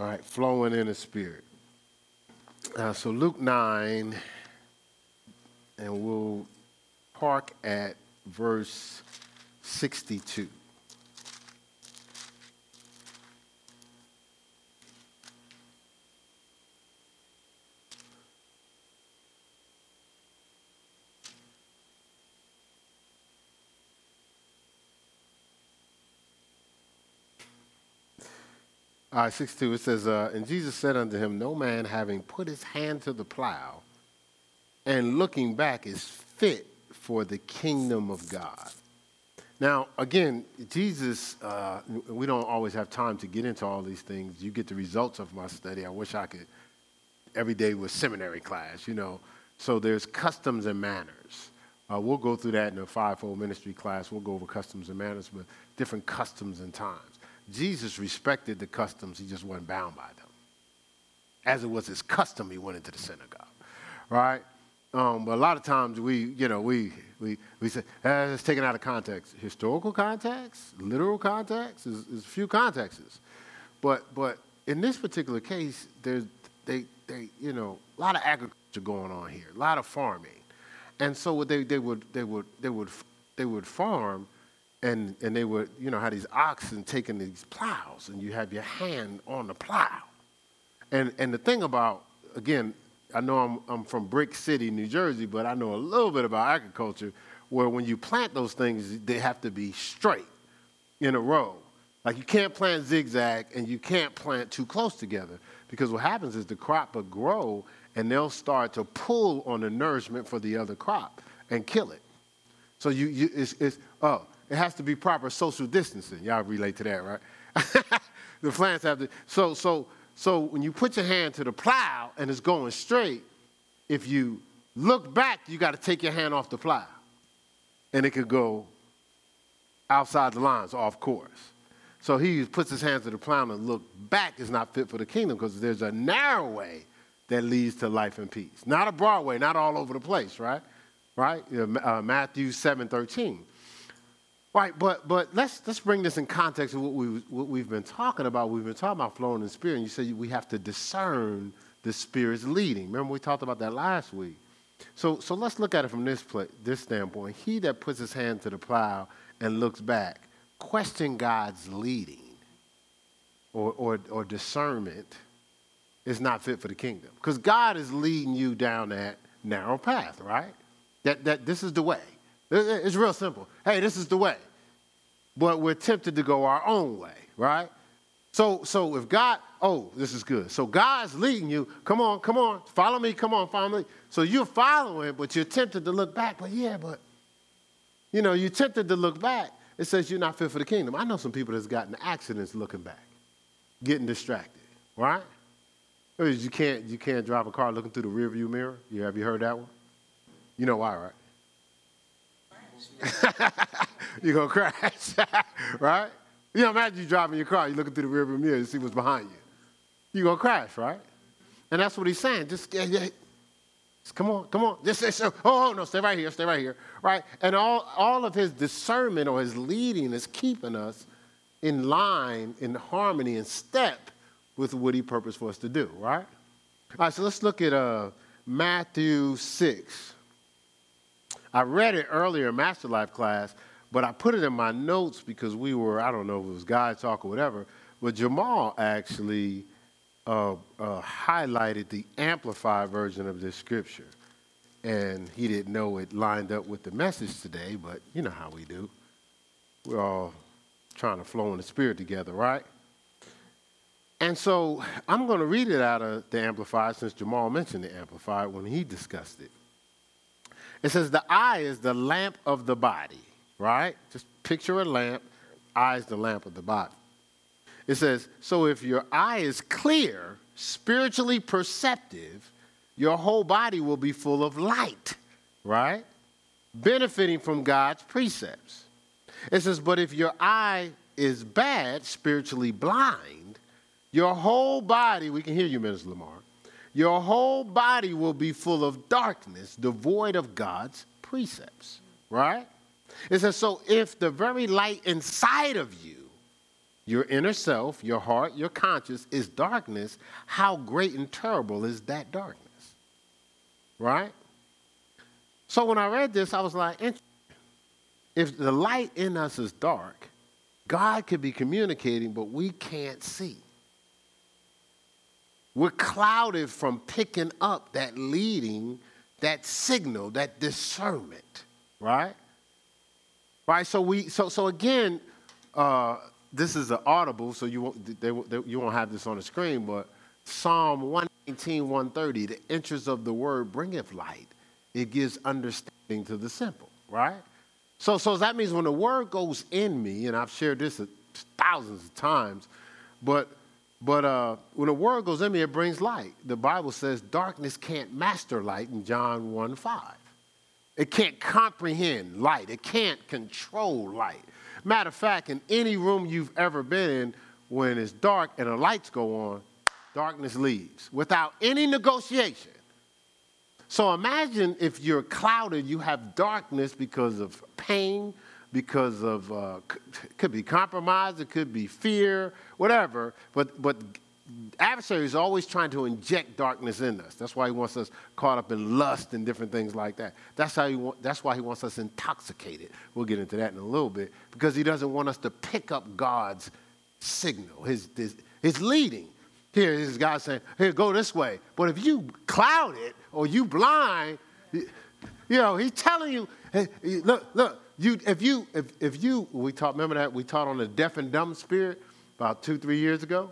All right, flowing in the Spirit. Uh, so Luke 9, and we'll park at verse 62. All right, 62, it says, uh, And Jesus said unto him, No man having put his hand to the plow and looking back is fit for the kingdom of God. Now, again, Jesus, uh, we don't always have time to get into all these things. You get the results of my study. I wish I could. Every day was seminary class, you know. So there's customs and manners. Uh, we'll go through that in the fivefold ministry class. We'll go over customs and manners, but different customs and times. Jesus respected the customs, he just wasn't bound by them. As it was his custom, he went into the synagogue, right? Um, but a lot of times we, you know, we, we, we say, eh, it's taken out of context. Historical context, literal context, is, is a few contexts. But, but in this particular case, there's, they, they, you know, a lot of agriculture going on here, a lot of farming. And so what they, they, would, they, would, they, would, they would farm and, and they were, you know, have these oxen taking these plows, and you have your hand on the plow. And, and the thing about, again, I know I'm, I'm from Brick City, New Jersey, but I know a little bit about agriculture where when you plant those things, they have to be straight in a row. Like you can't plant zigzag and you can't plant too close together because what happens is the crop will grow and they'll start to pull on the nourishment for the other crop and kill it. So you, you it's, it's, oh, it has to be proper social distancing. Y'all relate to that, right? the plants have to. So, so, so when you put your hand to the plow and it's going straight, if you look back, you got to take your hand off the plow, and it could go outside the lines, off course. So he puts his hands to the plow and look back is not fit for the kingdom because there's a narrow way that leads to life and peace. Not a broad way, not all over the place, right? Right? Uh, Matthew 7 13. Right, but but let's let's bring this in context of what we what we've been talking about. We've been talking about flowing in the spirit, and you said we have to discern the spirit's leading. Remember we talked about that last week. So so let's look at it from this this standpoint. He that puts his hand to the plow and looks back, question God's leading or or, or discernment is not fit for the kingdom. Because God is leading you down that narrow path, right? That that this is the way. It's real simple. Hey, this is the way. But we're tempted to go our own way, right? So, so if God, oh, this is good. So God's leading you. Come on, come on, follow me. Come on, follow me. So you're following, but you're tempted to look back. But yeah, but you know, you're tempted to look back. It says you're not fit for the kingdom. I know some people that's gotten accidents looking back, getting distracted, right? You can't you can't drive a car looking through the rearview mirror. You have you heard that one? You know why, right? you're going to crash, right? You know, imagine you driving your car, you're looking through the rearview mirror to see what's behind you. You're going to crash, right? And that's what he's saying. Just, yeah, yeah, just come on, come on. Just, just oh, oh, no, stay right here, stay right here, right? And all, all of his discernment or his leading is keeping us in line, in harmony, in step with what he purposed for us to do, right? All right, so let's look at uh, Matthew 6. I read it earlier in Master Life class, but I put it in my notes because we were, I don't know if it was guy talk or whatever, but Jamal actually uh, uh, highlighted the amplified version of this scripture. And he didn't know it lined up with the message today, but you know how we do. We're all trying to flow in the spirit together, right? And so I'm going to read it out of the Amplified since Jamal mentioned the Amplified when he discussed it. It says the eye is the lamp of the body, right? Just picture a lamp. Eye is the lamp of the body. It says, so if your eye is clear, spiritually perceptive, your whole body will be full of light, right? Benefiting from God's precepts. It says, but if your eye is bad, spiritually blind, your whole body, we can hear you, Minister Lamar, your whole body will be full of darkness, devoid of God's precepts, right? It says, so if the very light inside of you your inner self, your heart, your conscience is darkness, how great and terrible is that darkness? Right? So when I read this, I was like, if the light in us is dark, God could be communicating, but we can't see. We're clouded from picking up that leading, that signal, that discernment, right? Right. So we. So so again, uh, this is an audible, so you won't they, they, you won't have this on the screen, but Psalm 119, 130, the interest of the word bringeth light. It gives understanding to the simple, right? So, so that means when the word goes in me, and I've shared this thousands of times, but but uh, when the word goes in me, it brings light. The Bible says darkness can't master light in John 1 5. It can't comprehend light. It can't control light. Matter of fact, in any room you've ever been in, when it's dark and the lights go on, darkness leaves without any negotiation. So imagine if you're clouded, you have darkness because of pain, because of uh, could be compromise, it could be fear, whatever. But but adversary is always trying to inject darkness in us. That's why he wants us caught up in lust and different things like that. That's how he that's why he wants us intoxicated. We'll get into that in a little bit because he doesn't want us to pick up God's signal, his his, his leading. Here is God saying, "Here, go this way." But if you cloud it or you blind, you know, he's telling you, hey, "Look, look." You, if you, if, if you, we taught, remember that we taught on the deaf and dumb spirit about two, three years ago?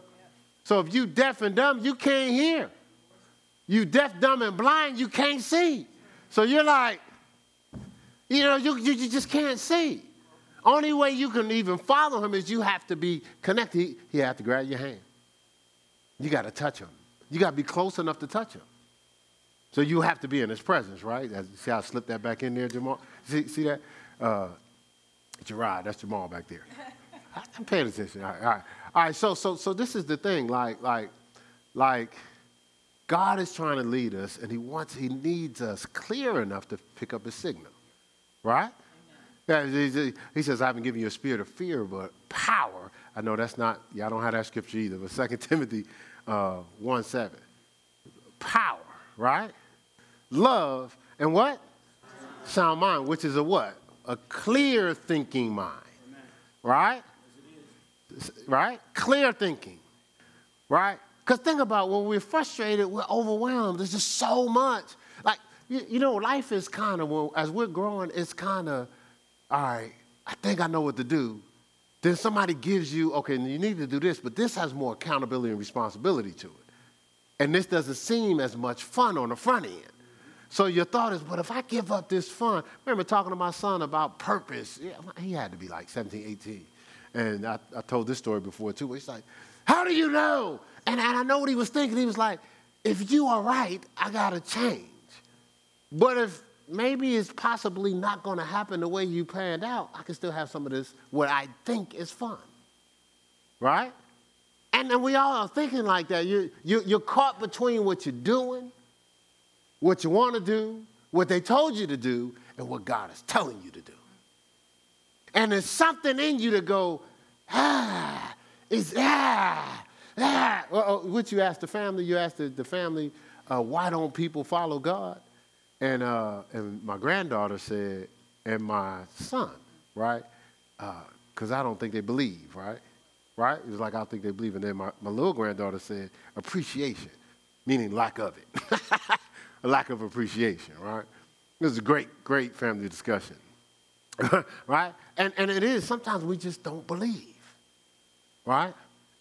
So if you deaf and dumb, you can't hear. You deaf, dumb, and blind, you can't see. So you're like, you know, you, you, you just can't see. Only way you can even follow him is you have to be connected. He, he have to grab your hand. You got to touch him. You got to be close enough to touch him. So you have to be in his presence, right? See how I slipped that back in there, Jamal? See, see that? Uh, Gerard, that's Jamal back there. I'm paying attention. All right, all right. All right, so so so this is the thing, like, like, like God is trying to lead us and He wants, He needs us clear enough to pick up His signal. Right? Yeah, he, he says, I haven't given you a spirit of fear, but power. I know that's not, yeah, I don't have that scripture either, but 2 Timothy uh, 1 7. Power, right? Love, and what? Sound mind, which is a what? A clear thinking mind. Right? Right? Clear thinking. Right? Because think about when we're frustrated, we're overwhelmed. There's just so much. Like, you, you know, life is kind of, as we're growing, it's kind of, all right, I think I know what to do. Then somebody gives you, okay, you need to do this, but this has more accountability and responsibility to it. And this doesn't seem as much fun on the front end. So your thought is, but if I give up this fun, remember talking to my son about purpose. Yeah, he had to be like 17, 18. And I, I told this story before too. He's like, how do you know? And, and I know what he was thinking. He was like, if you are right, I got to change. But if maybe it's possibly not going to happen the way you planned out, I can still have some of this, what I think is fun. Right? And then we all are thinking like that. You, you, you're caught between what you're doing what you want to do, what they told you to do, and what God is telling you to do. And there's something in you to go, ah, is ah, ah. Well, what you ask the family, you ask the, the family, uh, why don't people follow God? And, uh, and my granddaughter said, and my son, right? Because uh, I don't think they believe, right? Right? It was like, I think they believe. And then my, my little granddaughter said, appreciation, meaning lack of it. a lack of appreciation, right? This is a great, great family discussion, right? And, and it is, sometimes we just don't believe, right?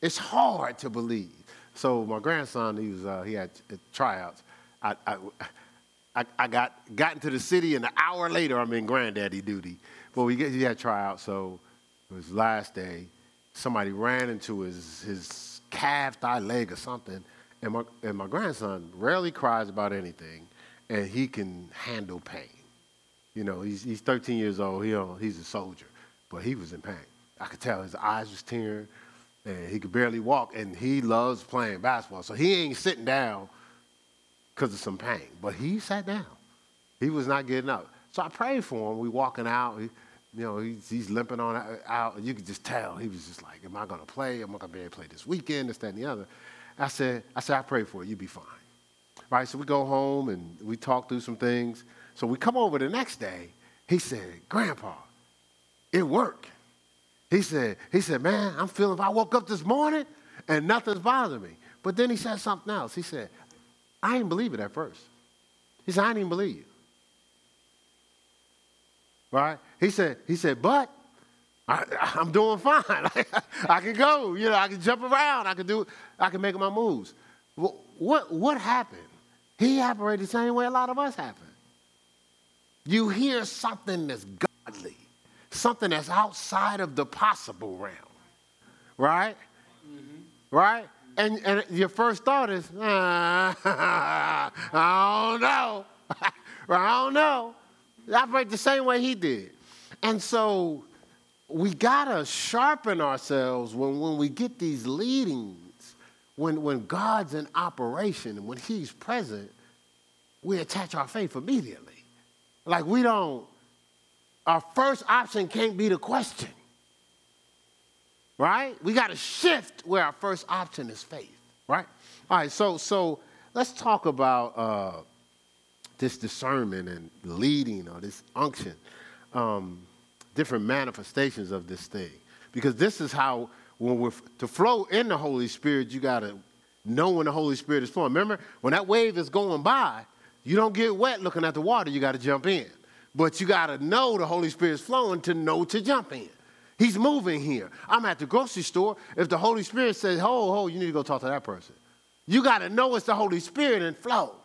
It's hard to believe. So my grandson, he, was, uh, he had tryouts. I, I, I, I, got, got into the city, and an hour later, I'm in granddaddy duty. But we get, he had tryouts, so it was last day. Somebody ran into his, his calf, thigh, leg, or something, and my, and my grandson rarely cries about anything, and he can handle pain. You know, he's, he's 13 years old. He, he's a soldier, but he was in pain. I could tell his eyes was tearing, and he could barely walk, and he loves playing basketball. So he ain't sitting down because of some pain, but he sat down. He was not getting up. So I prayed for him. We walking out. He, You know, he's, he's limping on out. You could just tell. He was just like, Am I going to play? Am I going to be able to play this weekend? This, that, and the other. I said, I said, I pray for you. You'll be fine. Right? So we go home and we talk through some things. So we come over the next day. He said, Grandpa, it worked. He said, he said, man, I'm feeling if I woke up this morning and nothing's bothering me. But then he said something else. He said, I didn't believe it at first. He said, I didn't even believe you. Right? He said, he said, but I, am doing fine. I can go, you know, I can jump around, I can do, I can make my moves. What, what happened? He operated the same way a lot of us happen. You hear something that's godly, something that's outside of the possible realm, right? Mm-hmm. Right? And, and your first thought is, uh, I don't know. I don't know. I operate the same way he did. And so we got to sharpen ourselves when, when we get these leadings, when, when God's in operation, when he's present, we attach our faith immediately. Like we don't, our first option can't be the question. Right? We got to shift where our first option is faith. Right? All right, so so let's talk about uh, this discernment and leading or this unction, um, different manifestations of this thing. Because this is how, when we're to flow in the Holy Spirit, you got to know when the Holy Spirit is flowing. Remember, when that wave is going by, you don't get wet looking at the water, you got to jump in. But you got to know the Holy Spirit is flowing to know to jump in. He's moving here. I'm at the grocery store. If the Holy Spirit says, ho, ho, you need to go talk to that person. You got to know it's the Holy Spirit and flow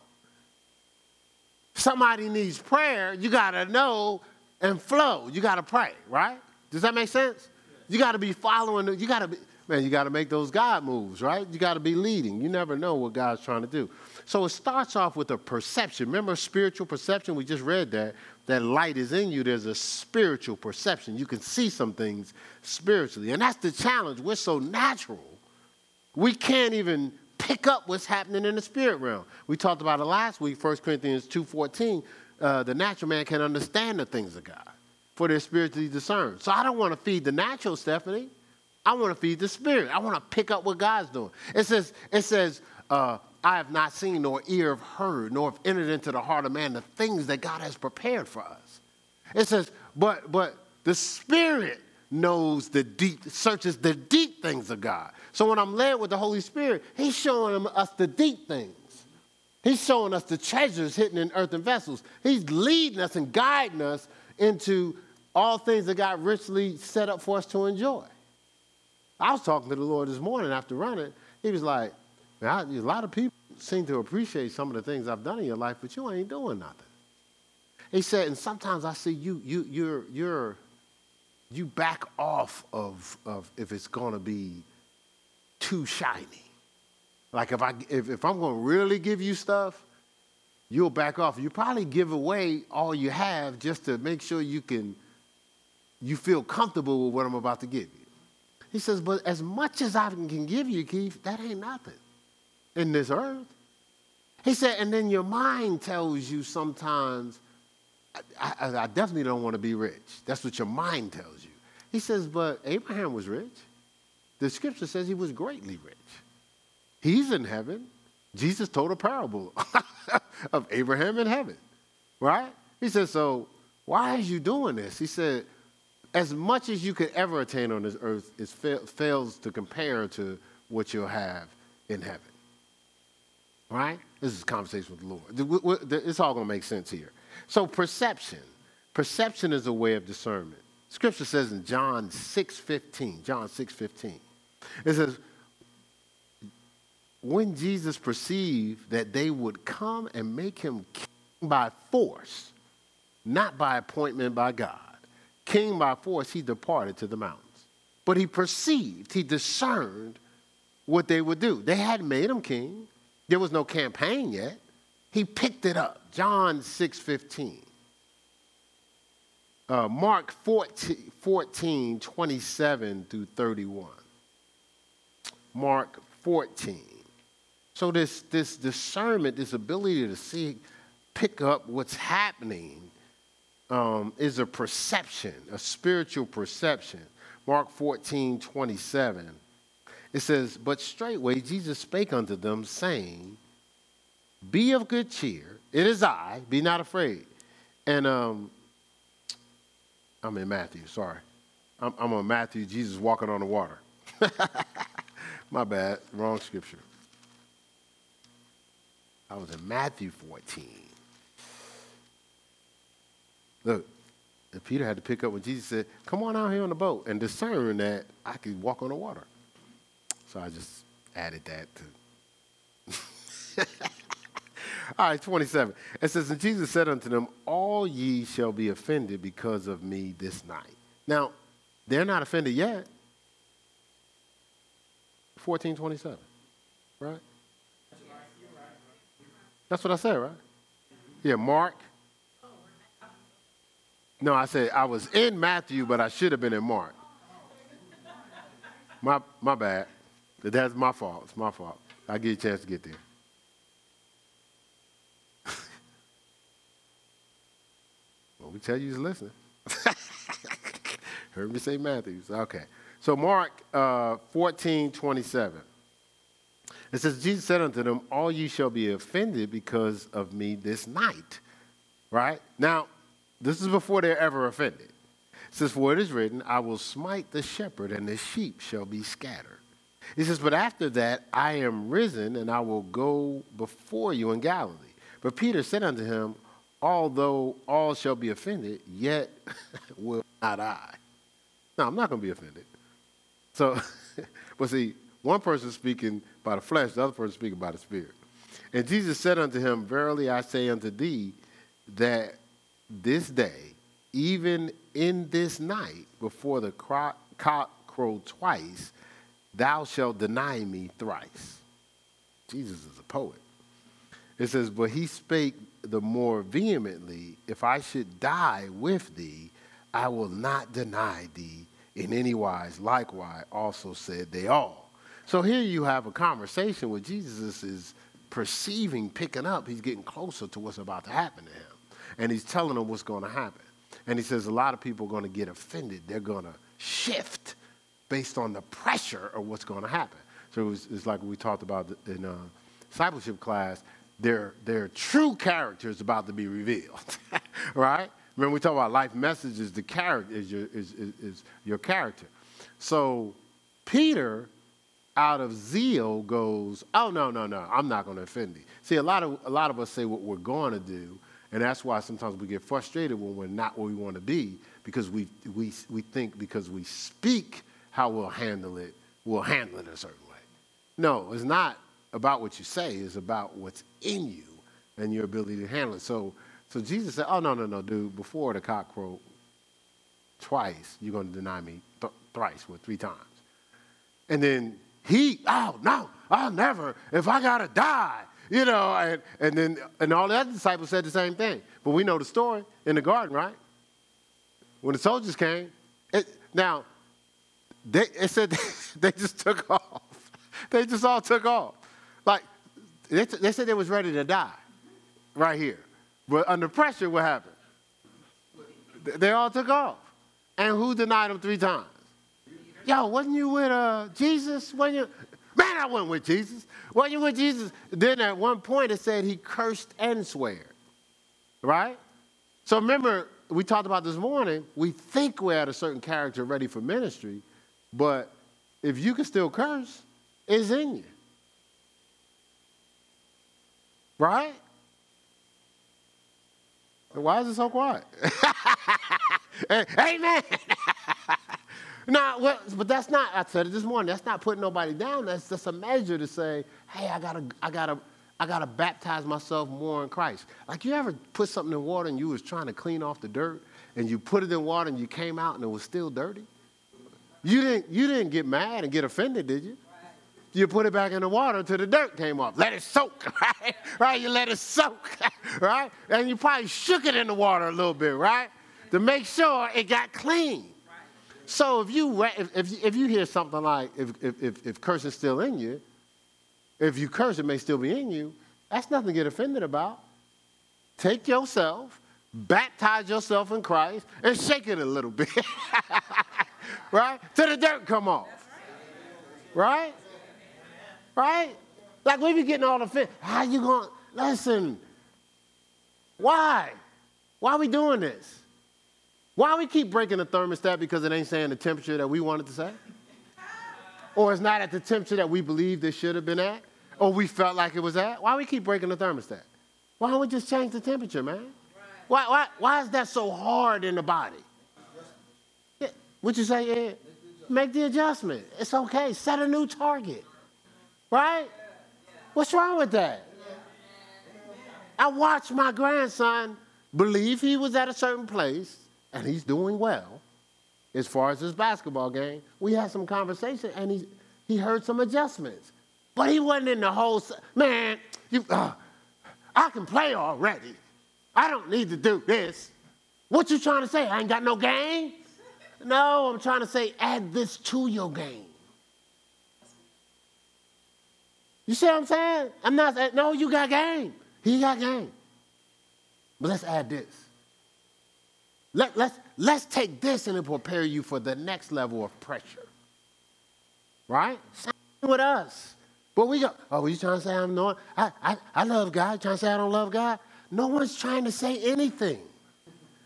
somebody needs prayer, you got to know and flow. You got to pray, right? Does that make sense? You got to be following, you got to be, man, you got to make those God moves, right? You got to be leading. You never know what God's trying to do. So it starts off with a perception. Remember spiritual perception? We just read that. That light is in you. There's a spiritual perception. You can see some things spiritually. And that's the challenge. We're so natural. We can't even pick up what's happening in the spirit realm. We talked about it last week, 1 Corinthians 2.14. Uh, the natural man can understand the things of God, for they're spiritually discerned. So I don't want to feed the natural, Stephanie. I want to feed the spirit. I want to pick up what God's doing. It says, it says, uh, I have not seen nor ear have heard, nor have entered into the heart of man the things that God has prepared for us. It says, but but the spirit knows the deep, searches the deep things of God. So when I'm led with the Holy Spirit, He's showing us the deep things. He's showing us the treasures hidden in earthen vessels. He's leading us and guiding us into all things that God richly set up for us to enjoy. I was talking to the Lord this morning after running. He was like, a lot of people seem to appreciate some of the things I've done in your life, but you ain't doing nothing. He said, and sometimes I see you, you, you're, you're, you back off of, of if it's going to be too shiny. Like if I if, if I'm to really give you stuff, you'll back off. You probably give away all you have just to make sure you can you feel comfortable with what I'm about to give you. He says, but as much as I can give you, Keith, that ain't nothing in this earth. He said, and then your mind tells you sometimes, I, I, I definitely don't want to be rich. That's what your mind tells you. He says, but Abraham was rich. The scripture says he was greatly rich. He's in heaven. Jesus told a parable of Abraham in heaven, right? He said, So why is you doing this? He said, As much as you could ever attain on this earth, it fa- fails to compare to what you'll have in heaven. Right? This is a conversation with the Lord. It's all going to make sense here. So, perception. Perception is a way of discernment. Scripture says in John 6 15, John 6 15, it says, when Jesus perceived that they would come and make him king by force, not by appointment by God, king by force, he departed to the mountains. But he perceived, he discerned what they would do. They hadn't made him king. There was no campaign yet. He picked it up. John 6 15. Uh, Mark 14, 14, 27 through 31. Mark 14. So this, this discernment, this ability to see, pick up what's happening um, is a perception, a spiritual perception. Mark 14, 27. It says, But straightway Jesus spake unto them, saying, Be of good cheer. It is I, be not afraid. And um, I'm in Matthew, sorry. I'm, I'm on Matthew, Jesus walking on the water. My bad, wrong scripture. I was in Matthew 14. Look, Peter had to pick up when Jesus said, Come on out here on the boat and discern that I could walk on the water. So I just added that to. All right, 27. It says, And Jesus said unto them, All ye shall be offended because of me this night. Now, they're not offended yet. 1427, right? That's what I said, right? Yeah, Mark no, I said I was in Matthew, but I should have been in Mark. My, my bad. That's my fault. It's my fault. I get a chance to get there. well, we tell you to listen. Heard me say Matthews. Okay. So Mark uh, 14, 27. It says, Jesus said unto them, All ye shall be offended because of me this night. Right? Now, this is before they're ever offended. It says, For it is written, I will smite the shepherd, and the sheep shall be scattered. He says, But after that I am risen, and I will go before you in Galilee. But Peter said unto him, Although all shall be offended, yet will not I. Now, I'm not going to be offended. So, but see, one person speaking by the flesh, the other person speaking by the spirit. And Jesus said unto him, Verily I say unto thee, that this day, even in this night, before the cock crow twice, thou shalt deny me thrice. Jesus is a poet. It says, But he spake the more vehemently, If I should die with thee, I will not deny thee in any wise. Likewise, also said they all. So here you have a conversation where Jesus is perceiving, picking up, he's getting closer to what's about to happen to him and he's telling them what's going to happen. And he says a lot of people are going to get offended. They're going to shift based on the pressure of what's going to happen. So it was, it's like we talked about in uh, discipleship class. Their, their true character is about to be revealed, right? Remember, we talk about life messages, the character is your, is, is, is your character. So Peter, out of zeal, goes, "Oh no, no, no! I'm not going to offend thee." See, a lot of a lot of us say what we're going to do, and that's why sometimes we get frustrated when we're not where we want to be because we, we, we think because we speak how we'll handle it, we'll handle it a certain way. No, it's not about what you say, it's about what's in you and your ability to handle it. So, so Jesus said, Oh, no, no, no, dude, before the cock crow twice, you're going to deny me th- thrice, or three times. And then he, oh, no, I'll never, if I got to die, you know, and, and then and all the other disciples said the same thing. But we know the story in the garden, right? When the soldiers came, it, now they it said they just took off. They just all took off. Like they, they said they was ready to die, right here. But under pressure, what happened? They all took off. And who denied them three times? Yo, wasn't you with uh, Jesus? When you Man, I went with Jesus. Well, you with Jesus. Then at one point it said he cursed and swear. Right? So remember, we talked about this morning, we think we're at a certain character ready for ministry, but if you can still curse, it's in you. Right? Why is it so quiet? Amen. No, well, but that's not, I said it this morning, that's not putting nobody down. That's just a measure to say, hey, I gotta, I gotta, I gotta baptize myself more in Christ. Like you ever put something in water and you was trying to clean off the dirt and you put it in water and you came out and it was still dirty? You didn't, you didn't get mad and get offended, did you? You put it back in the water until the dirt came off. Let it soak, right? Right? You let it soak, right? And you probably shook it in the water a little bit, right? To make sure it got clean. So if you, if, if, you hear something like, if, if, if, curse is still in you, if you curse, it may still be in you, that's nothing to get offended about. Take yourself, baptize yourself in Christ, and shake it a little bit. right? Till the dirt come off. Right? Right? Like we be getting all fit. How you going? Listen. Why? Why are we doing this? Why we keep breaking the thermostat because it ain't saying the temperature that we wanted to say? Or it's not at the temperature that we believed it should have been at? Or we felt like it was at? Why we keep breaking the thermostat? Why don't we just change the temperature, man? Why, why, why is that so hard in the body? Yeah. What you say, Ed? Make the adjustment. It's okay. Set a new target. Right? What's wrong with that? I watched my grandson believe he was at a certain place and he's doing well as far as his basketball game. We had some conversation and he, he heard some adjustments. But he wasn't in the whole, man, you, uh, I can play already. I don't need to do this. What you trying to say? I ain't got no game? No, I'm trying to say add this to your game. You see what I'm saying? I'm not saying, no, you got game. He got game. But let's add this. Let, let's, let's take this and prepare you for the next level of pressure. Right? Same with us. But we go, oh, you trying to say I'm not? I, I, I love God. You trying to say I don't love God? No one's trying to say anything.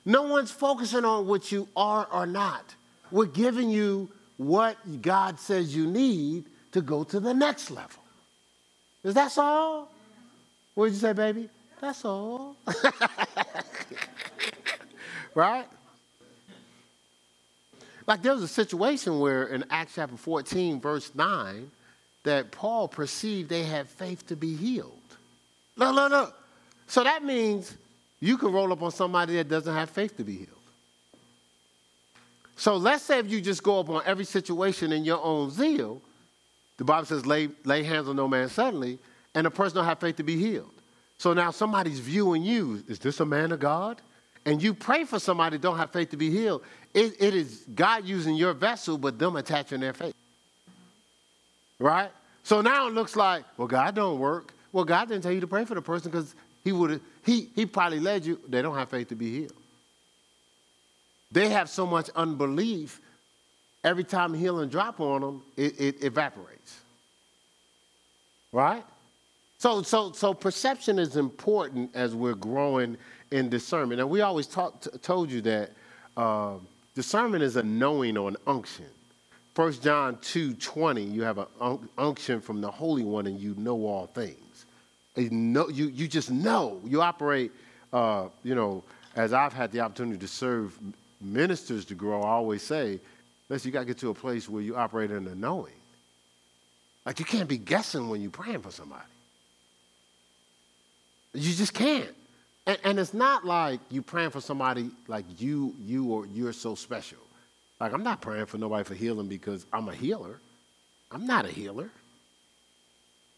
No one's focusing on what you are or not. We're giving you what God says you need to go to the next level. Is that all? What did you say, baby? That's all. right? Like there was a situation where in Acts chapter 14, verse 9, that Paul perceived they had faith to be healed. No, no, no. So that means you can roll up on somebody that doesn't have faith to be healed. So let's say if you just go up on every situation in your own zeal, the Bible says, lay, lay hands on no man suddenly, and the person don't have faith to be healed. So now somebody's viewing you. Is this a man of God? And you pray for somebody don't have faith to be healed. It, it is God using your vessel, but them attaching their faith. Right? So now it looks like, well, God don't work. Well, God didn't tell you to pray for the person because he would he he probably led you. They don't have faith to be healed. They have so much unbelief. Every time healing drop on them, it, it evaporates. Right? So, so, so perception is important as we're growing in discernment. And we always talk, t- told you that uh, discernment is a knowing or an unction. 1 John 2 20, you have an unction from the Holy One and you know all things. You, know, you, you just know. You operate, uh, you know, as I've had the opportunity to serve ministers to grow, I always say, listen, you got to get to a place where you operate in the knowing. Like you can't be guessing when you're praying for somebody. You just can't. And, and it's not like you praying for somebody like you, you or you're so special. Like, I'm not praying for nobody for healing because I'm a healer. I'm not a healer.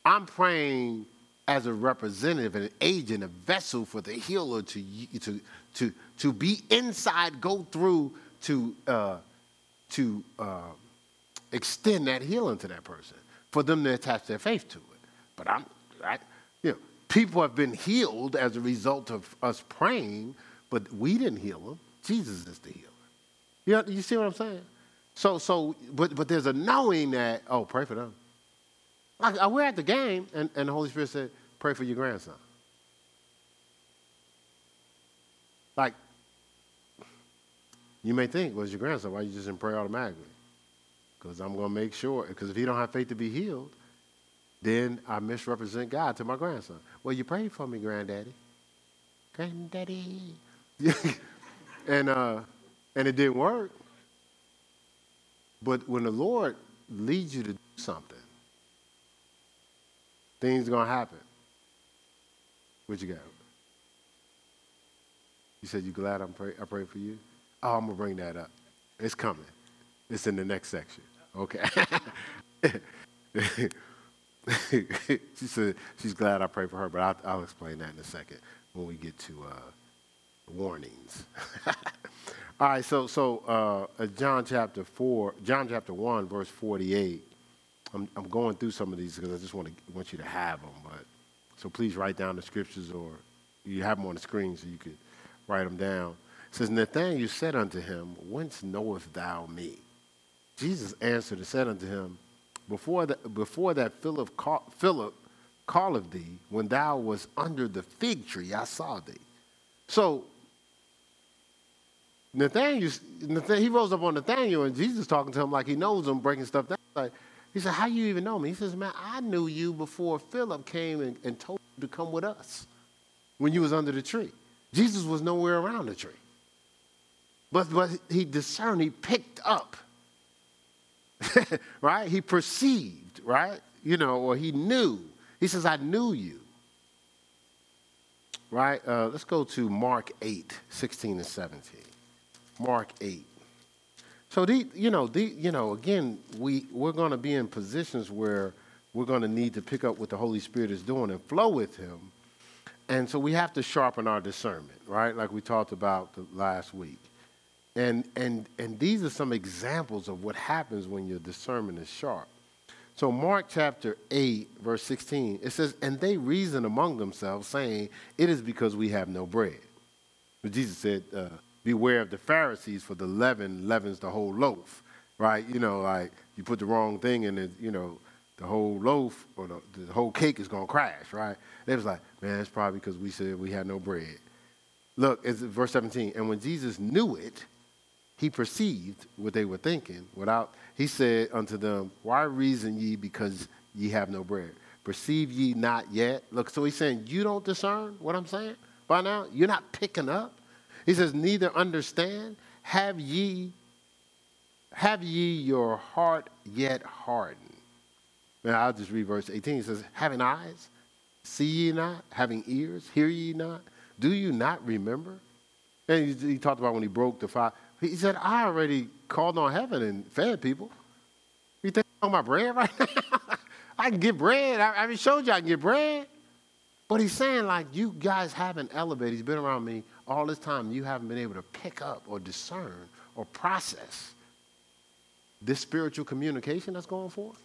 I'm praying as a representative, an agent, a vessel for the healer to, to, to, to be inside, go through, to, uh, to uh, extend that healing to that person, for them to attach their faith to it. But I'm, I, you know, people have been healed as a result of us praying, but we didn't heal them. Jesus is the healer. You, know, you see what I'm saying? So, so, but, but there's a knowing that, oh, pray for them. Like, uh, we're at the game, and, and the Holy Spirit said, pray for your grandson. Like, you may think, well, it's your grandson. Why you just didn't pray automatically? Because I'm going to make sure, because if he don't have faith to be healed, then I misrepresent God to my grandson. Well, you prayed for me, granddaddy. Granddaddy. and, uh, and it didn't work. But when the Lord leads you to do something, things are going to happen. What you got? You said you glad I'm pray, I prayed for you? Oh, I'm going to bring that up. It's coming. It's in the next section. Okay. she said she's glad I prayed for her, but I'll, I'll, explain that in a second when we get to uh, warnings. All right, so so uh, John chapter four, John chapter one, verse forty-eight. I'm I'm going through some of these because I just want to want you to have them. But so please write down the scriptures, or you have them on the screen so you could write them down. It says, Nathanael said unto him, Whence knowest thou me? Jesus answered and said unto him, Before that, before that Philip, call, Philip calleth thee, when thou was under the fig tree, I saw thee. So Nathaniel, he rose up on Nathaniel, and Jesus talking to him like he knows him, breaking stuff down. Like, he said, How you even know me? He says, Man, I knew you before Philip came and, and told you to come with us when you was under the tree. Jesus was nowhere around the tree. But, but he discerned, he picked up, right? He perceived, right? You know, or he knew. He says, I knew you. Right? Uh, let's go to Mark 8, 16 and 17. Mark 8. So, the, you know, the, you know, again, we, we're going to be in positions where we're going to need to pick up what the Holy Spirit is doing and flow with Him. And so we have to sharpen our discernment, right? Like we talked about the last week. And, and, and these are some examples of what happens when your discernment is sharp. So, Mark chapter 8, verse 16, it says, And they reason among themselves, saying, It is because we have no bread. But Jesus said, uh, Beware of the Pharisees, for the leaven leavens the whole loaf, right? You know, like you put the wrong thing in it, you know, the whole loaf or the, the whole cake is going to crash, right? They was like, man, it's probably because we said we had no bread. Look, it's verse 17. And when Jesus knew it, he perceived what they were thinking. Without, he said unto them, Why reason ye because ye have no bread? Perceive ye not yet? Look, so he's saying, You don't discern what I'm saying by now? You're not picking up? He says, Neither understand, have ye, have ye your heart yet hardened. Now I'll just read verse 18. He says, Having eyes, see ye not, having ears, hear ye not, do you not remember? And he, he talked about when he broke the fire. He said, I already called on heaven and fed people. You think I'm talking bread right now? I can get bread. I, I already showed you I can get bread. But he's saying, like, you guys haven't elevated. He's been around me all this time. You haven't been able to pick up or discern or process this spiritual communication that's going forth.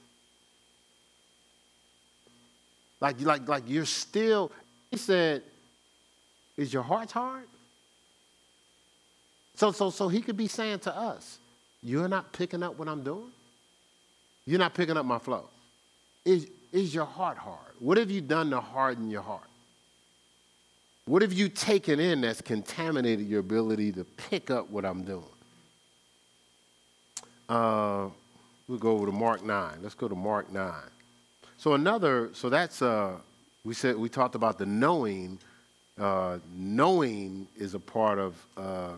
Like, like, like you're still, he said, is your heart hard? So, so, so he could be saying to us, you're not picking up what I'm doing? You're not picking up my flow. Is, is your heart hard? What have you done to harden your heart? What have you taken in that's contaminated your ability to pick up what I'm doing? Uh, we'll go over to Mark 9. Let's go to Mark 9. So another, so that's, uh, we said, we talked about the knowing. Uh, knowing is a part of uh,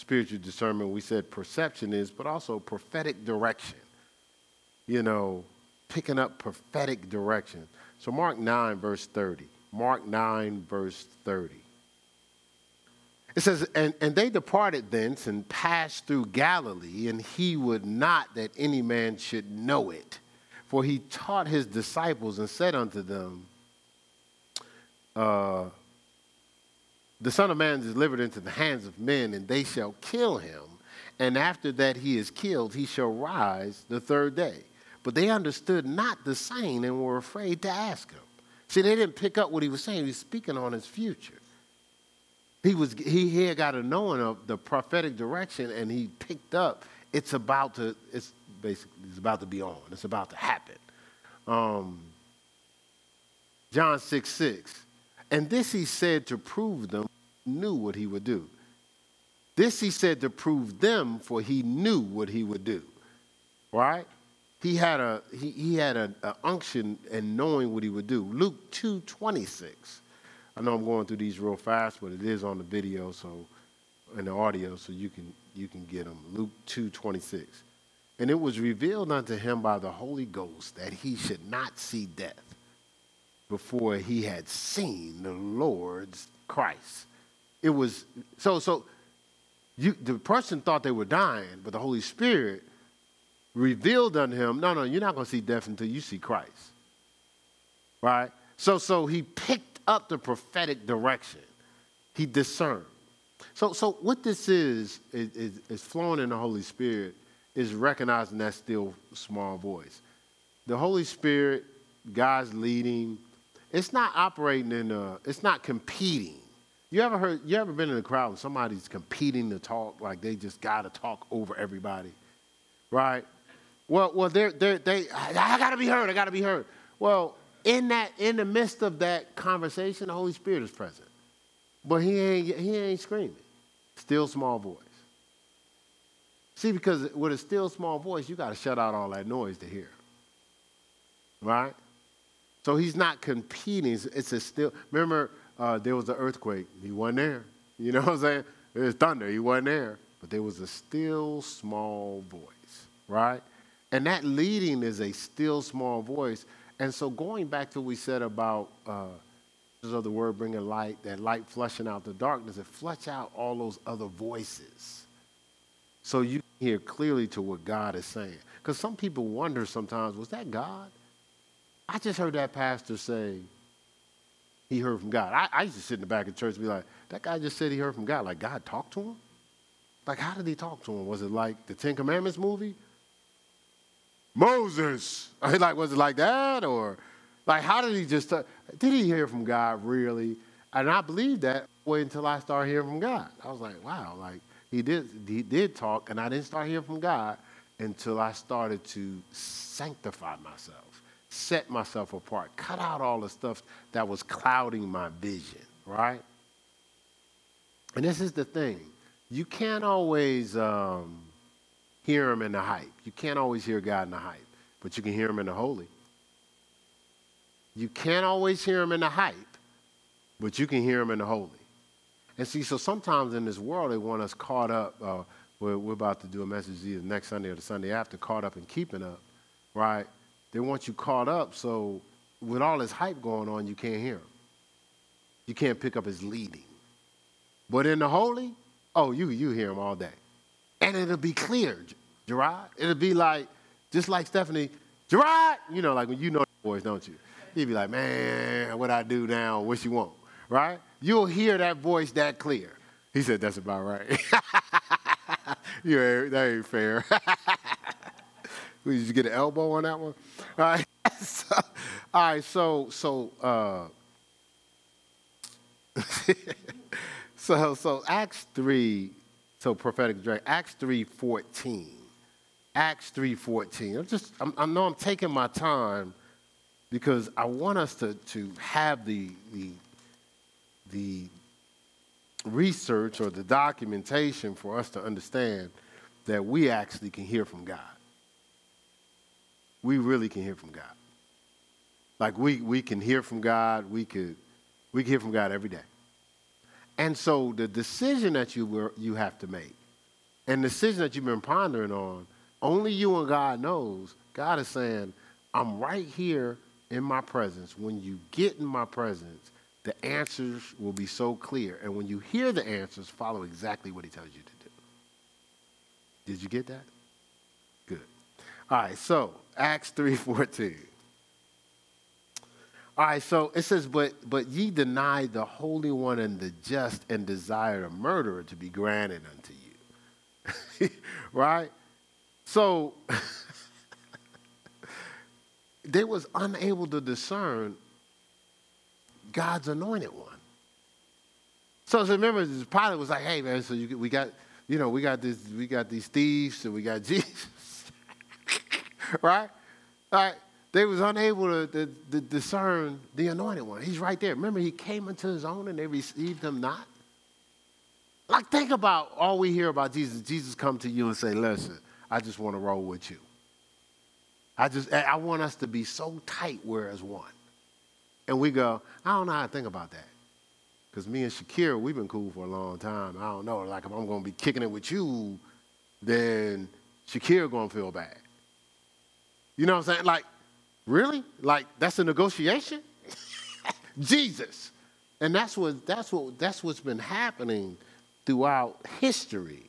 spiritual discernment. We said perception is, but also prophetic direction. You know, picking up prophetic direction. So Mark 9, verse 30. Mark 9, verse 30. It says, and, and they departed thence and passed through Galilee, and he would not that any man should know it. For he taught his disciples and said unto them, uh, The Son of Man is delivered into the hands of men, and they shall kill him. And after that he is killed, he shall rise the third day. But they understood not the saying and were afraid to ask him. See, they didn't pick up what he was saying. He was speaking on his future. He, was, he, had got a knowing of the prophetic direction, and he picked up it's about to, it's basically, it's about to be on. It's about to happen. Um, John 6, 6. And this he said to prove them, knew what he would do. This he said to prove them, for he knew what he would do. Right? he had a he, he had an unction and knowing what he would do. Luke two twenty six. I know I'm going through these real fast, but it is on the video, so in the audio, so you can you can get them. Luke two twenty six. And it was revealed unto him by the Holy Ghost that he should not see death before he had seen the Lord's Christ. It was so so you the person thought they were dying, but the Holy Spirit revealed unto him, no, no, you're not going to see death until you see Christ. Right? So, so he picked up the prophetic direction. He discerned. So, so what this is, is, is, is flowing in the Holy Spirit, is recognizing that still small voice. The Holy Spirit, God's leading, it's not operating in a, it's not competing. You ever heard? You ever been in a crowd and somebody's competing to talk, like they just got to talk over everybody, right? Well, well, they're, they're, they, I got to be heard. I got to be heard. Well, in that, in the midst of that conversation, the Holy Spirit is present, but he ain't, he ain't screaming. Still small voice. See, because with a still small voice, you got to shut out all that noise to hear. Right? So he's not competing. It's a still. Remember, uh, there was an earthquake. He wasn't there. You know what I'm saying? There was thunder. He wasn't there. But there was a still small voice. Right? And that leading is a still small voice. And so going back to what we said about uh, the word bringing light, that light flushing out the darkness, it flush out all those other voices. So you hear clearly to what God is saying. Because some people wonder sometimes, was that God? I just heard that pastor say he heard from God. I, I used to sit in the back of church and be like, that guy just said he heard from God. Like God talked to him? Like how did he talk to him? Was it like the Ten Commandments movie? Moses. Like, was it like that? Or like how did he just uh, did he hear from God really? And I believed that way until I started hearing from God. I was like, wow, like he did he did talk, and I didn't start hearing from God until I started to sanctify myself, set myself apart, cut out all the stuff that was clouding my vision, right? And this is the thing. You can't always um, hear him in the hype. You can't always hear God in the hype, but you can hear him in the holy. You can't always hear him in the hype, but you can hear him in the holy. And see, so sometimes in this world, they want us caught up. Uh, we're, we're, about to do a message either next Sunday or the Sunday after, caught up in keeping up, right? They want you caught up, so with all this hype going on, you can't hear him. You can't pick up his leading. But in the holy, oh, you, you hear him all day. And it'll be clear, Gerard. It'll be like, just like Stephanie, Gerard, you know, like when you know the voice, don't you? He'd be like, man, what I do now, what you want, right? You'll hear that voice that clear. He said, that's about right. yeah, that ain't fair. Did you get an elbow on that one? All right. so, all right. So, so, uh, so, so Acts three. So prophetic direct. Acts three fourteen. Acts three fourteen. I'm just. I'm, I know I'm taking my time because I want us to, to have the, the, the research or the documentation for us to understand that we actually can hear from God. We really can hear from God. Like we, we can hear from God, we could we can hear from God every day. And so the decision that you were, you have to make, and the decision that you've been pondering on, only you and God knows. God is saying, I'm right here in my presence, when you get in my presence, the answers will be so clear. And when you hear the answers, follow exactly what he tells you to do. Did you get that? Good. All right, so Acts 3:14. All right, so it says, but but ye denied the Holy One and the just and desired a murderer to be granted unto you. right? So they was unable to discern God's anointed one. So, so remember, Pilate was like, "Hey, man, so you, we got, you know, we got this, we got these thieves, and we got Jesus, right? Right? They was unable to, to, to, discern the anointed one. He's right there. Remember, he came into his own, and they received him not. Like, think about all we hear about Jesus. Jesus come to you and say, "Listen, I just want to roll with you." I just I want us to be so tight we're as one. And we go, I don't know how to think about that. Because me and Shakira, we've been cool for a long time. I don't know. Like if I'm gonna be kicking it with you, then Shakira gonna feel bad. You know what I'm saying? Like, really? Like that's a negotiation? Jesus. And that's what that's what that's what's been happening throughout history.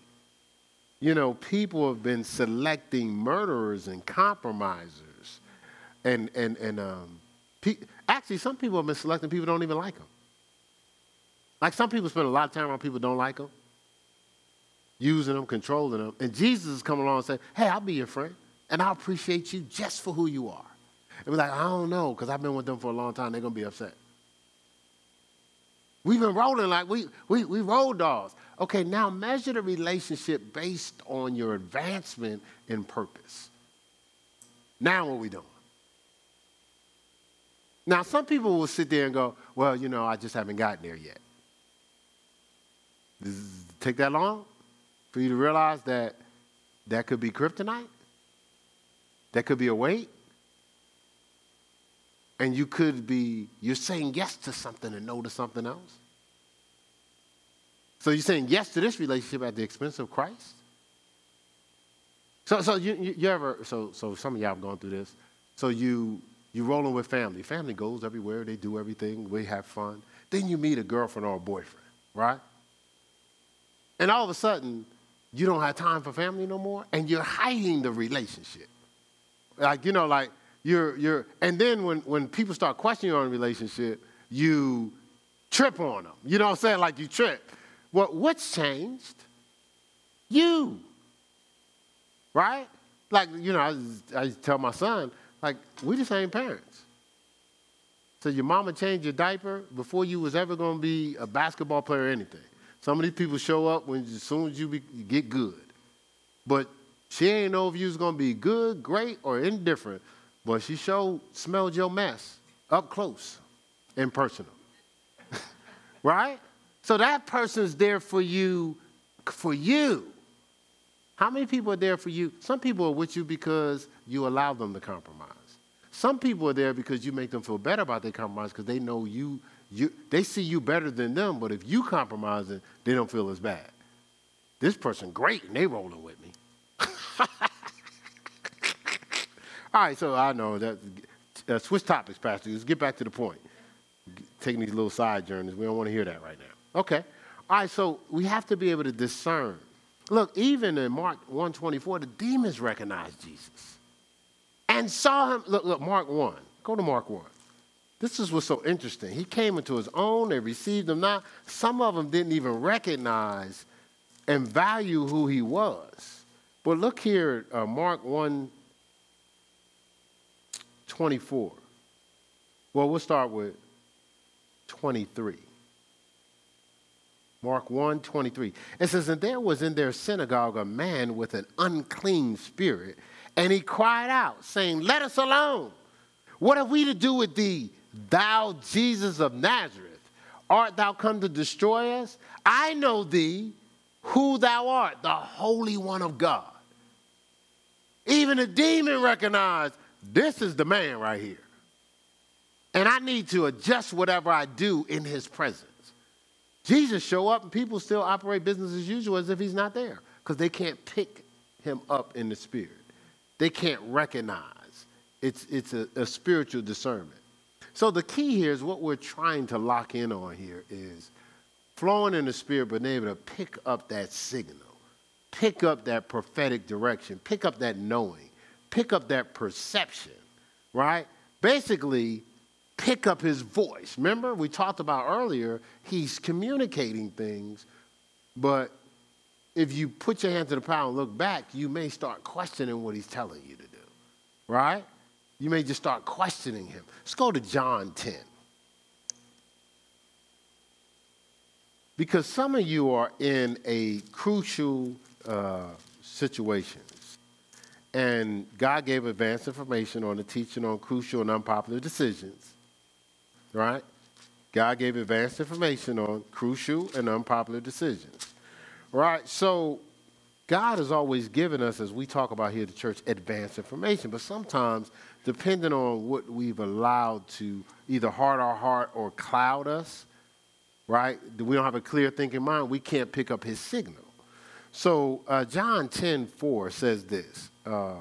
You know, people have been selecting murderers and compromisers. And, and, and um, pe- actually, some people have been selecting people don't even like them. Like some people spend a lot of time around people don't like them, using them, controlling them. And Jesus has come along and said, Hey, I'll be your friend, and I'll appreciate you just for who you are. And we're like, I don't know, because I've been with them for a long time. They're going to be upset. We've been rolling like we, we, we roll dolls. Okay, now measure the relationship based on your advancement in purpose. Now what we doing? Now some people will sit there and go, well, you know, I just haven't gotten there yet. Does it take that long for you to realize that that could be kryptonite? That could be a weight? And you could be, you're saying yes to something and no to something else. So you're saying yes to this relationship at the expense of Christ? So, so you, you, ever, so, so some of y'all have gone through this. So you, you're rolling with family. Family goes everywhere. They do everything. We have fun. Then you meet a girlfriend or a boyfriend, right? And all of a sudden, you don't have time for family no more, and you're hiding the relationship. Like, you know, like, you're, you're, and then when, when people start questioning your own relationship, you trip on them. You know what I'm saying? Like you trip. Well, what's changed? You. Right? Like, you know, I, I tell my son, like, we the same parents. So your mama changed your diaper before you was ever going to be a basketball player or anything. Some of these people show up when as soon as you, be, you get good. But she ain't know if you was to be good, great, or indifferent but she showed, smelled your mess up close and personal. right? So that person's there for you, for you. How many people are there for you? Some people are with you because you allow them to compromise. Some people are there because you make them feel better about their compromise because they know you, you, they see you better than them, but if you compromise it, they don't feel as bad. This person great and they rolling with me. All right, so I know that. Uh, switch topics, Pastor. Let's get back to the point. Taking these little side journeys, we don't want to hear that right now. Okay. All right, so we have to be able to discern. Look, even in Mark 124, the demons recognized Jesus and saw him. Look, look, Mark 1. Go to Mark 1. This is what's so interesting. He came into his own, they received him not. Some of them didn't even recognize and value who he was. But look here, uh, Mark 1 24. Well, we'll start with 23. Mark 1 23. It says, And there was in their synagogue a man with an unclean spirit, and he cried out, saying, Let us alone. What have we to do with thee, thou Jesus of Nazareth? Art thou come to destroy us? I know thee, who thou art, the Holy One of God. Even a demon recognized this is the man right here. And I need to adjust whatever I do in his presence. Jesus show up and people still operate business as usual as if he's not there because they can't pick him up in the spirit. They can't recognize. It's, it's a, a spiritual discernment. So the key here is what we're trying to lock in on here is flowing in the spirit, but able to pick up that signal, pick up that prophetic direction, pick up that knowing pick up that perception, right? Basically, pick up his voice. Remember, we talked about earlier, he's communicating things, but if you put your hand to the plow and look back, you may start questioning what he's telling you to do, right? You may just start questioning him. Let's go to John 10. Because some of you are in a crucial uh, situation. And God gave advance information on the teaching on crucial and unpopular decisions. Right? God gave advance information on crucial and unpopular decisions. Right? So God has always given us, as we talk about here at the church, advanced information. But sometimes, depending on what we've allowed to either hard our heart or cloud us, right? We don't have a clear thinking mind, we can't pick up his signal. So uh, John 10 4 says this uh,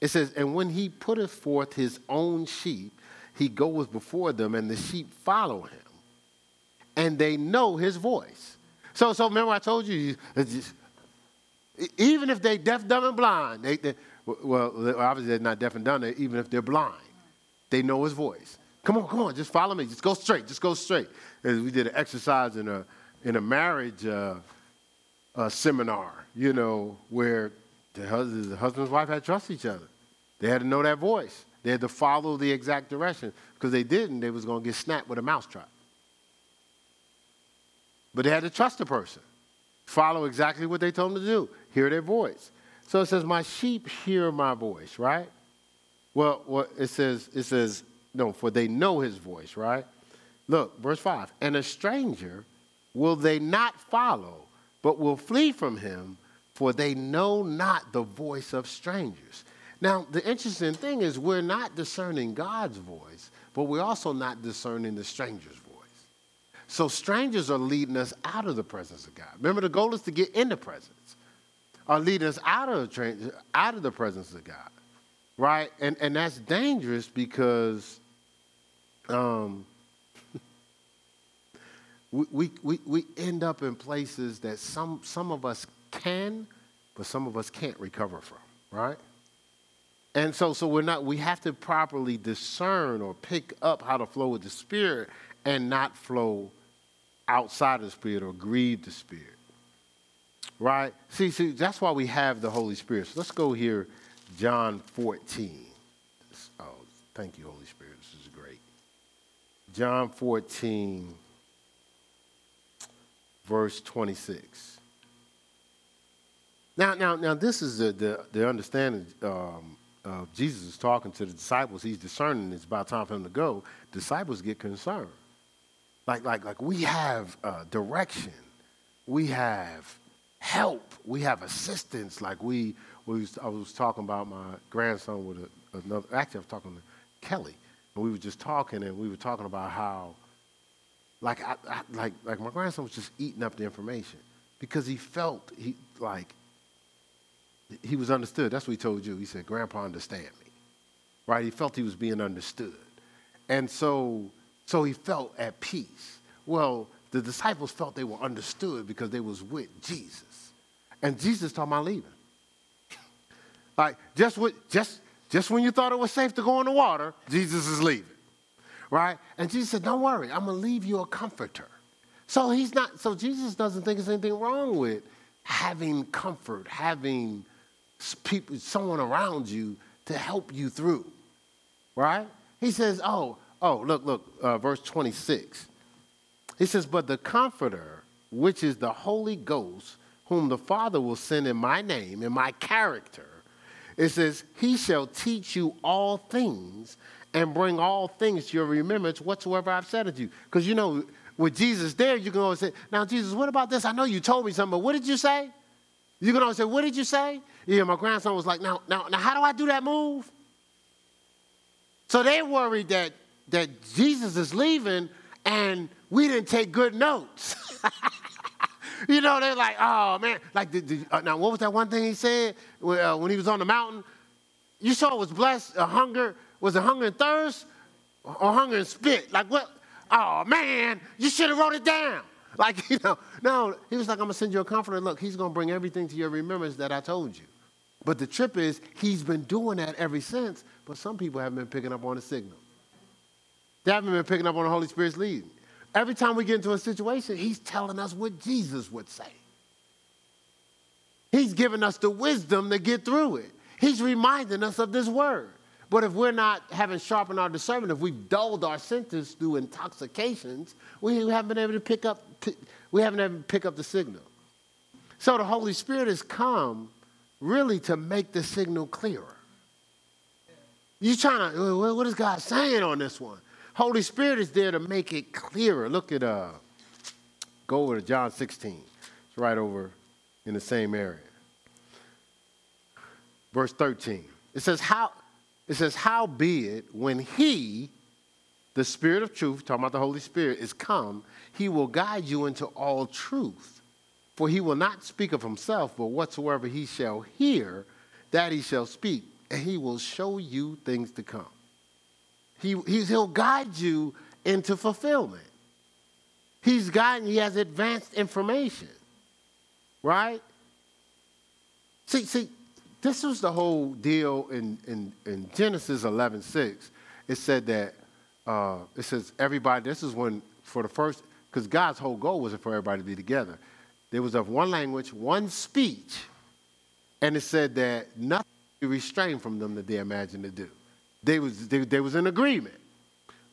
it says, And when he putteth forth his own sheep, he goeth before them, and the sheep follow him, and they know his voice. So, so remember I told you, just, even if they deaf, dumb, and blind, they, they, well, obviously they're not deaf and dumb, even if they're blind, they know his voice. Come on, come on, just follow me. Just go straight, just go straight. As we did an exercise in a, in a marriage uh, seminar you know, where the husband, the husband and wife had to trust each other. They had to know that voice. They had to follow the exact direction because they didn't, they was going to get snapped with a mousetrap. But they had to trust the person, follow exactly what they told them to do, hear their voice. So it says, "My sheep hear my voice," right? Well, what it says, it says, no, for they know his voice, right? Look, verse 5. And a stranger will they not follow, but will flee from him, for they know not the voice of strangers. Now, the interesting thing is, we're not discerning God's voice, but we're also not discerning the stranger's voice. So, strangers are leading us out of the presence of God. Remember, the goal is to get in the presence, are leading us out of the, out of the presence of God, right? And, and that's dangerous because um, we, we, we end up in places that some, some of us can, but some of us can't recover from, right? And so, so we're not, we have to properly discern or pick up how to flow with the Spirit and not flow outside of the Spirit or grieve the Spirit. Right? See, see, that's why we have the Holy Spirit. So let's go here, John 14. Oh, thank you, Holy Spirit. This is great. John 14 verse 26. Now, now, now, this is the, the, the understanding um, of Jesus is talking to the disciples. He's discerning it's about time for him to go. Disciples get concerned. Like, like, like we have uh, direction, we have help, we have assistance. Like we, we was, I was talking about my grandson with a, another, actually I was talking to Kelly, and we were just talking, and we were talking about how like, I, I, like, like my grandson was just eating up the information because he felt he like he was understood. That's what he told you. He said, "Grandpa, understand me." Right? He felt he was being understood, and so so he felt at peace. Well, the disciples felt they were understood because they was with Jesus, and Jesus talking about leaving. like just what just just when you thought it was safe to go in the water, Jesus is leaving right? And Jesus said, Don't worry, I'm gonna leave you a comforter. So he's not, so Jesus doesn't think there's anything wrong with having comfort, having people, someone around you to help you through, right? He says, Oh, oh, look, look, uh, verse 26. He says, But the comforter, which is the Holy Ghost, whom the Father will send in my name, in my character, it says, He shall teach you all things and bring all things to your remembrance whatsoever I've said unto you. Because you know, with Jesus there, you can always say, Now, Jesus, what about this? I know you told me something, but what did you say? You can always say, What did you say? Yeah, my grandson was like, Now, now, now how do I do that move? So they worried that that Jesus is leaving and we didn't take good notes. you know, they're like, oh man, like, did, did, uh, now what was that one thing he said when, uh, when he was on the mountain? You saw it was blessed, uh, hunger, was it hunger and thirst or hunger and spit? Like what? Oh man, you should have wrote it down. Like, you know, no, he was like, I'm gonna send you a comforter. Look, he's gonna bring everything to your remembrance that I told you. But the trip is, he's been doing that ever since, but some people haven't been picking up on the signal. They haven't been picking up on the Holy Spirit's leading. Every time we get into a situation, he's telling us what Jesus would say. He's giving us the wisdom to get through it. He's reminding us of this word. But if we're not having sharpened our discernment, if we've dulled our senses through intoxications, we haven't been able to pick up, we haven't been able to pick up the signal. So the Holy Spirit has come really to make the signal clearer. You're trying to, what is God saying on this one? Holy Spirit is there to make it clearer. Look at, uh, go over to John 16. It's right over in the same area. Verse 13. It says, How it says, How be it when he, the Spirit of truth, talking about the Holy Spirit, is come, he will guide you into all truth. For he will not speak of himself, but whatsoever he shall hear, that he shall speak, and he will show you things to come. He, he'll guide you into fulfillment. He's gotten, he has advanced information, right? See, see, this was the whole deal in, in, in Genesis 11 6. It said that, uh, it says everybody, this is when, for the first, because God's whole goal wasn't for everybody to be together. There was of one language, one speech, and it said that nothing be restrained from them that they imagined to do. they was, they, they was in agreement.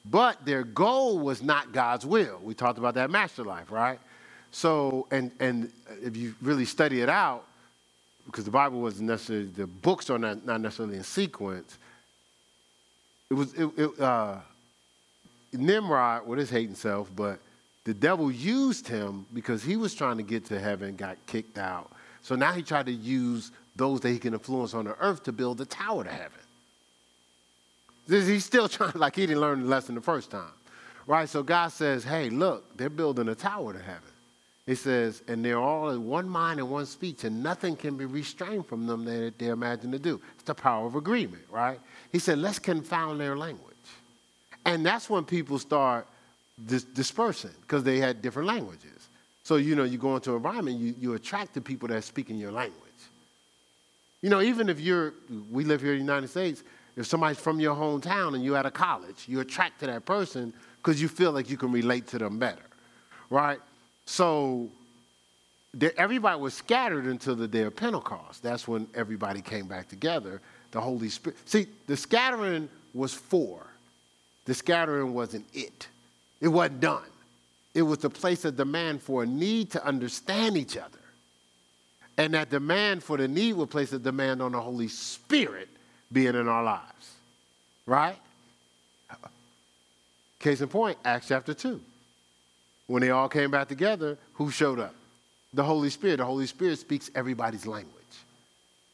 But their goal was not God's will. We talked about that master life, right? So, and, and if you really study it out, because the Bible wasn't necessarily, the books are not, not necessarily in sequence, it was, it, it, uh, Nimrod with his hating self, but the devil used him because he was trying to get to heaven, got kicked out. So now he tried to use those that he can influence on the earth to build the tower to heaven. He's still trying, like he didn't learn the lesson the first time. Right? So God says, hey, look, they're building a tower to heaven. He says, and they're all in one mind and one speech, and nothing can be restrained from them that they imagine to do. It's the power of agreement, right? He said, let's confound their language. And that's when people start dis- dispersing because they had different languages. So, you know, you go into an environment, you, you attract the people that are speaking your language. You know, even if you're, we live here in the United States, if somebody's from your hometown and you're at a college, you attract to that person because you feel like you can relate to them better, right? So everybody was scattered until the day of Pentecost. That's when everybody came back together. The Holy Spirit. See, the scattering was for. The scattering wasn't it. It wasn't done. It was the place of demand for a need to understand each other. And that demand for the need would place a demand on the Holy Spirit being in our lives. Right? Case in point, Acts chapter 2. When they all came back together, who showed up? The Holy Spirit. The Holy Spirit speaks everybody's language.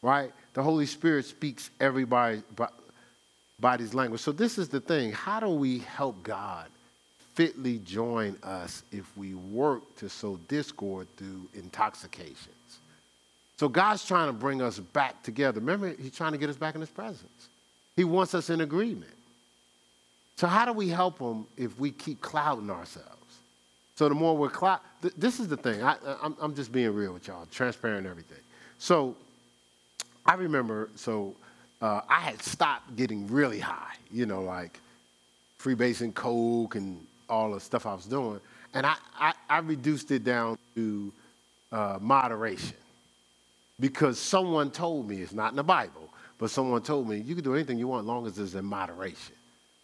Right? The Holy Spirit speaks everybody's language. So this is the thing. How do we help God fitly join us if we work to sow discord through intoxications? So God's trying to bring us back together. Remember, He's trying to get us back in His presence. He wants us in agreement. So, how do we help Him if we keep clouding ourselves? So, the more we're cloud, th- this is the thing. I, I'm, I'm just being real with y'all, transparent everything. So, I remember, so uh, I had stopped getting really high, you know, like freebasing coke and all the stuff I was doing. And I, I, I reduced it down to uh, moderation because someone told me, it's not in the Bible, but someone told me, you can do anything you want as long as it's in moderation.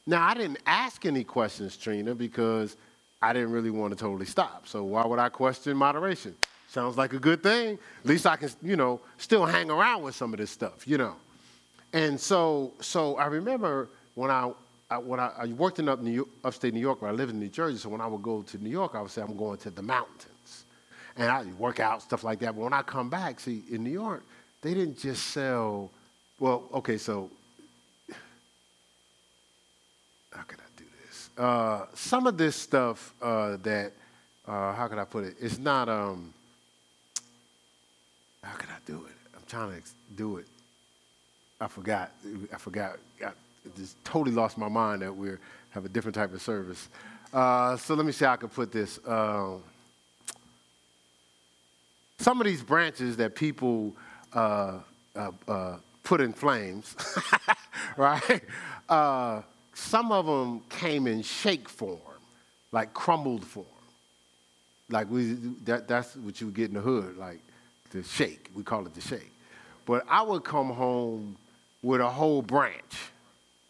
Now, I didn't ask any questions, Trina, because I didn't really want to totally stop. So why would I question moderation? Sounds like a good thing. At least I can, you know, still hang around with some of this stuff, you know. And so, so I remember when I, I when I, I, worked in up New York, upstate New York, where I lived in New Jersey. So when I would go to New York, I would say I'm going to the mountains and I work out, stuff like that. But when I come back, see, in New York, they didn't just sell, well, okay, so how can I? Uh, some of this stuff uh, that, uh, how can I put it? It's not, um, how can I do it? I'm trying to do it. I forgot. I forgot. I just totally lost my mind that we have a different type of service. Uh, so let me see how I can put this. Um, some of these branches that people uh, put in flames, right? Uh, some of them came in shake form, like crumbled form. Like we, that, that's what you get in the hood, like the shake. We call it the shake. But I would come home with a whole branch,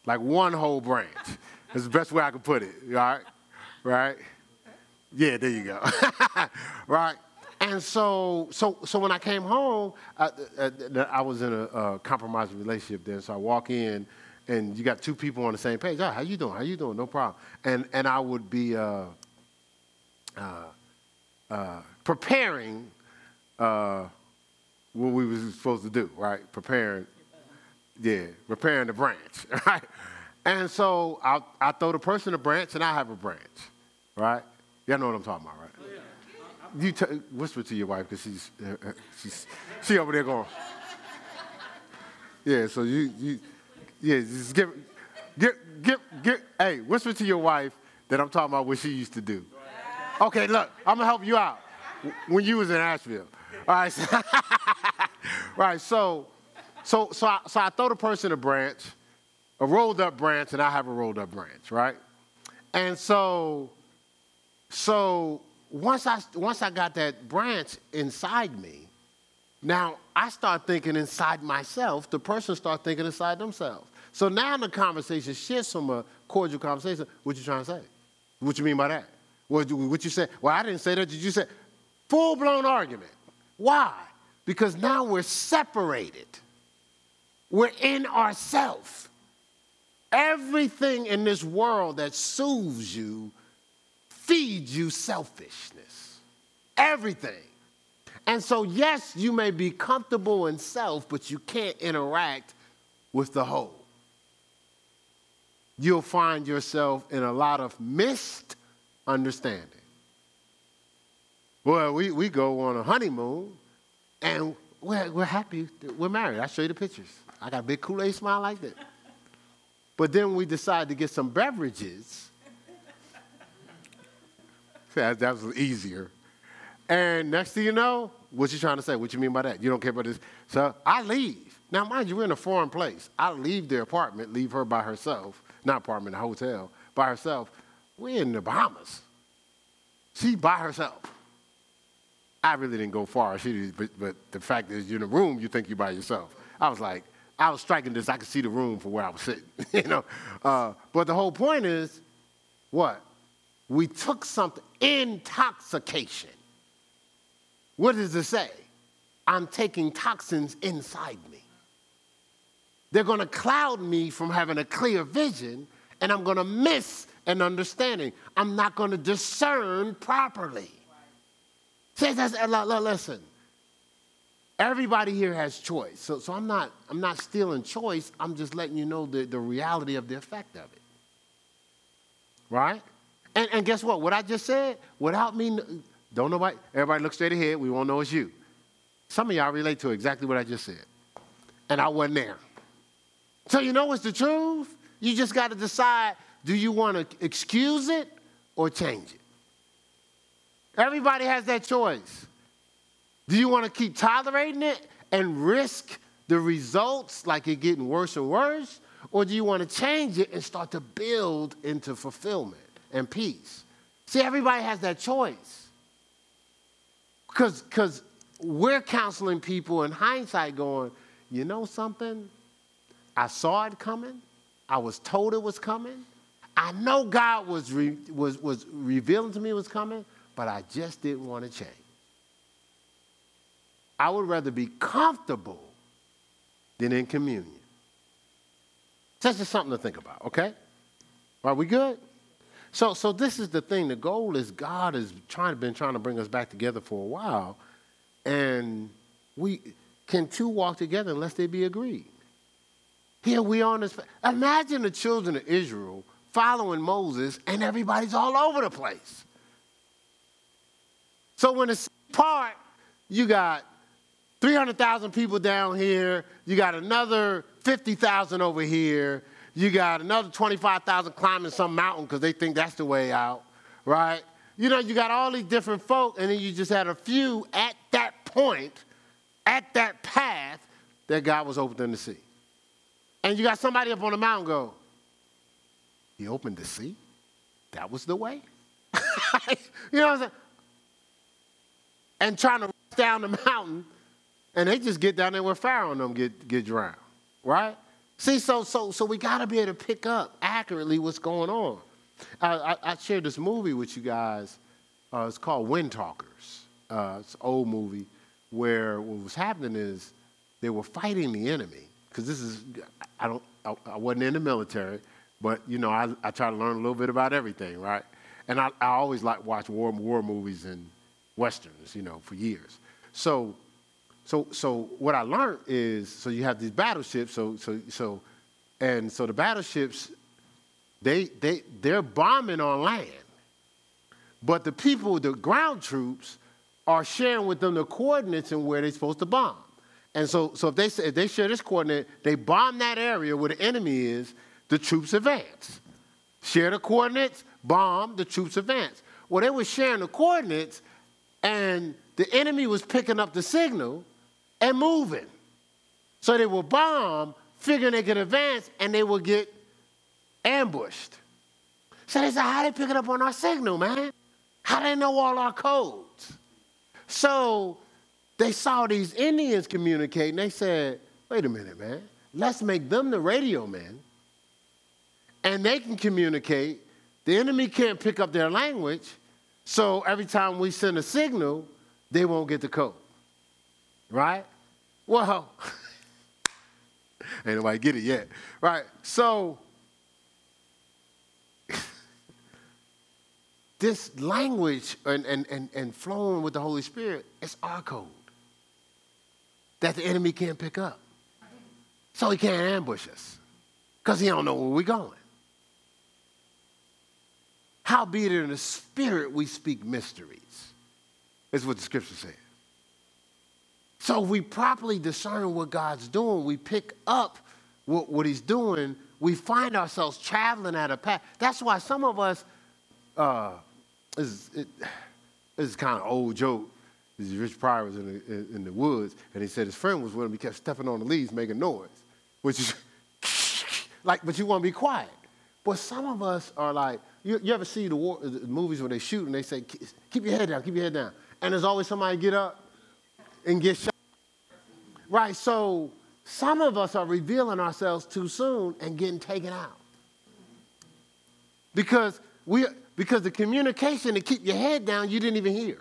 like one whole branch. That's the best way I could put it, right? Right? Yeah, there you go. right? And so, so, so when I came home, I, I was in a, a compromising relationship then. So I walk in, and you got two people on the same page. Oh, how you doing? How you doing? No problem. And and I would be uh, uh, uh, preparing uh, what we were supposed to do, right? Preparing, yeah, preparing the branch, right? And so I I throw the person a branch, and I have a branch, right? Y'all know what I'm talking about, right? you t- whisper to your wife because she's, uh, uh, she's she over there going. Yeah, so you you yeah just give give give give hey whisper to your wife that I'm talking about what she used to do. Okay, look, I'm gonna help you out. When you was in Asheville, all right. So, right. So so so I, so I throw the person a branch, a rolled up branch, and I have a rolled up branch, right? And so so once I, once I got that branch inside me, now I start thinking inside myself, the person start thinking inside themselves. So now the conversation shifts from a cordial conversation. What you trying to say? What you mean by that? What, what you said? Well, I didn't say that. Did you say? Full blown argument. Why? Because now we're separated. We're in ourselves. Everything in this world that soothes you feeds you selfishness. Everything. And so, yes, you may be comfortable in self, but you can't interact with the whole. You'll find yourself in a lot of missed understanding. Well, we, we go on a honeymoon and we're, we're happy. We're married. I'll show you the pictures. I got a big Kool Aid smile like that. But then we decide to get some beverages. that, that was easier. And next thing you know, what you trying to say? What you mean by that? You don't care about this? So I leave. Now, mind you, we're in a foreign place. I leave the apartment, leave her by herself, not apartment, the hotel, by herself. We're in the Bahamas. She by herself. I really didn't go far. She, but, but the fact is, you're in a room, you think you're by yourself. I was like, I was striking this. I could see the room from where I was sitting. you know, uh, but the whole point is, what? We took something intoxication. What does it say? I'm taking toxins inside me. They're going to cloud me from having a clear vision, and I'm going to miss an understanding. I'm not going to discern properly. Says that's uh, listen. Everybody here has choice. So, so I'm not I'm not stealing choice. I'm just letting you know the, the reality of the effect of it. Right? And, and guess what? What I just said, without me, don't nobody, everybody look straight ahead. We won't know it's you. Some of y'all relate to exactly what I just said. And I wasn't there. So you know what's the truth? You just got to decide do you want to excuse it or change it? Everybody has that choice. Do you want to keep tolerating it and risk the results like it getting worse and worse? Or do you want to change it and start to build into fulfillment and peace? See, everybody has that choice. Because because we're counseling people in hindsight going, you know something? I saw it coming. I was told it was coming. I know God was, re- was, was revealing to me it was coming, but I just didn't want to change. I would rather be comfortable than in communion. That's just something to think about, okay? Are we good? So, so this is the thing. The goal is God has trying, been trying to bring us back together for a while, and we can two walk together unless they be agreed. Here we are on this. Imagine the children of Israel following Moses, and everybody's all over the place. So when it's part, you got 300,000 people down here, you got another 50,000 over here, you got another 25,000 climbing some mountain because they think that's the way out, right? You know, you got all these different folk, and then you just had a few at that point, at that path that God was opening to see. And you got somebody up on the mountain go, He opened the sea? That was the way? you know what I'm saying? and trying to rush down the mountain, and they just get down there where Pharaoh and them get, get drowned, right? See, so, so, so we got to be able to pick up accurately what's going on. I, I, I shared this movie with you guys. Uh, it's called Windtalkers. Uh, it's an old movie where what was happening is they were fighting the enemy. Because this is, I don't, I, I, wasn't in the military, but you know, I, I try to learn a little bit about everything, right? And I, I always like watch war, war movies and westerns, you know, for years. So, so, so what I learned is, so you have these battleships. So, so, so, and so the battleships, they, they, they're bombing on land, but the people, the ground troops, are sharing with them the coordinates and where they're supposed to bomb. And so, so if they if they share this coordinate, they bomb that area where the enemy is. The troops advance. Share the coordinates, bomb. The troops advance. Well, they were sharing the coordinates, and the enemy was picking up the signal and moving. So they will bomb, figuring they could advance, and they will get ambushed. So they said, How they picking up on our signal, man? How they know all our codes? So they saw these Indians communicating. They said, Wait a minute, man. let's make them the radio men, and they can communicate. The enemy can't pick up their language, so every time we send a signal, they won't get the code. Right? Well, ain't nobody get it yet. Right? So, this language and, and, and, and flowing with the Holy Spirit is our code that the enemy can't pick up. So he can't ambush us because he don't know where we're going. Howbeit in the spirit we speak mysteries, is what the scripture says. So if we properly discern what God's doing, we pick up what, what he's doing, we find ourselves traveling at a path. That's why some of us, uh, is, it, this is kind of old joke. This Rich Pryor was in the, in, in the woods, and he said his friend was with him. He kept stepping on the leaves, making noise, which is like, but you want to be quiet. But some of us are like, you, you ever see the, war, the, movies where they shoot and they say, keep your head down, keep your head down. And there's always somebody get up and get shot. Right, so some of us are revealing ourselves too soon and getting taken out. Because, we, because the communication to keep your head down, you didn't even hear.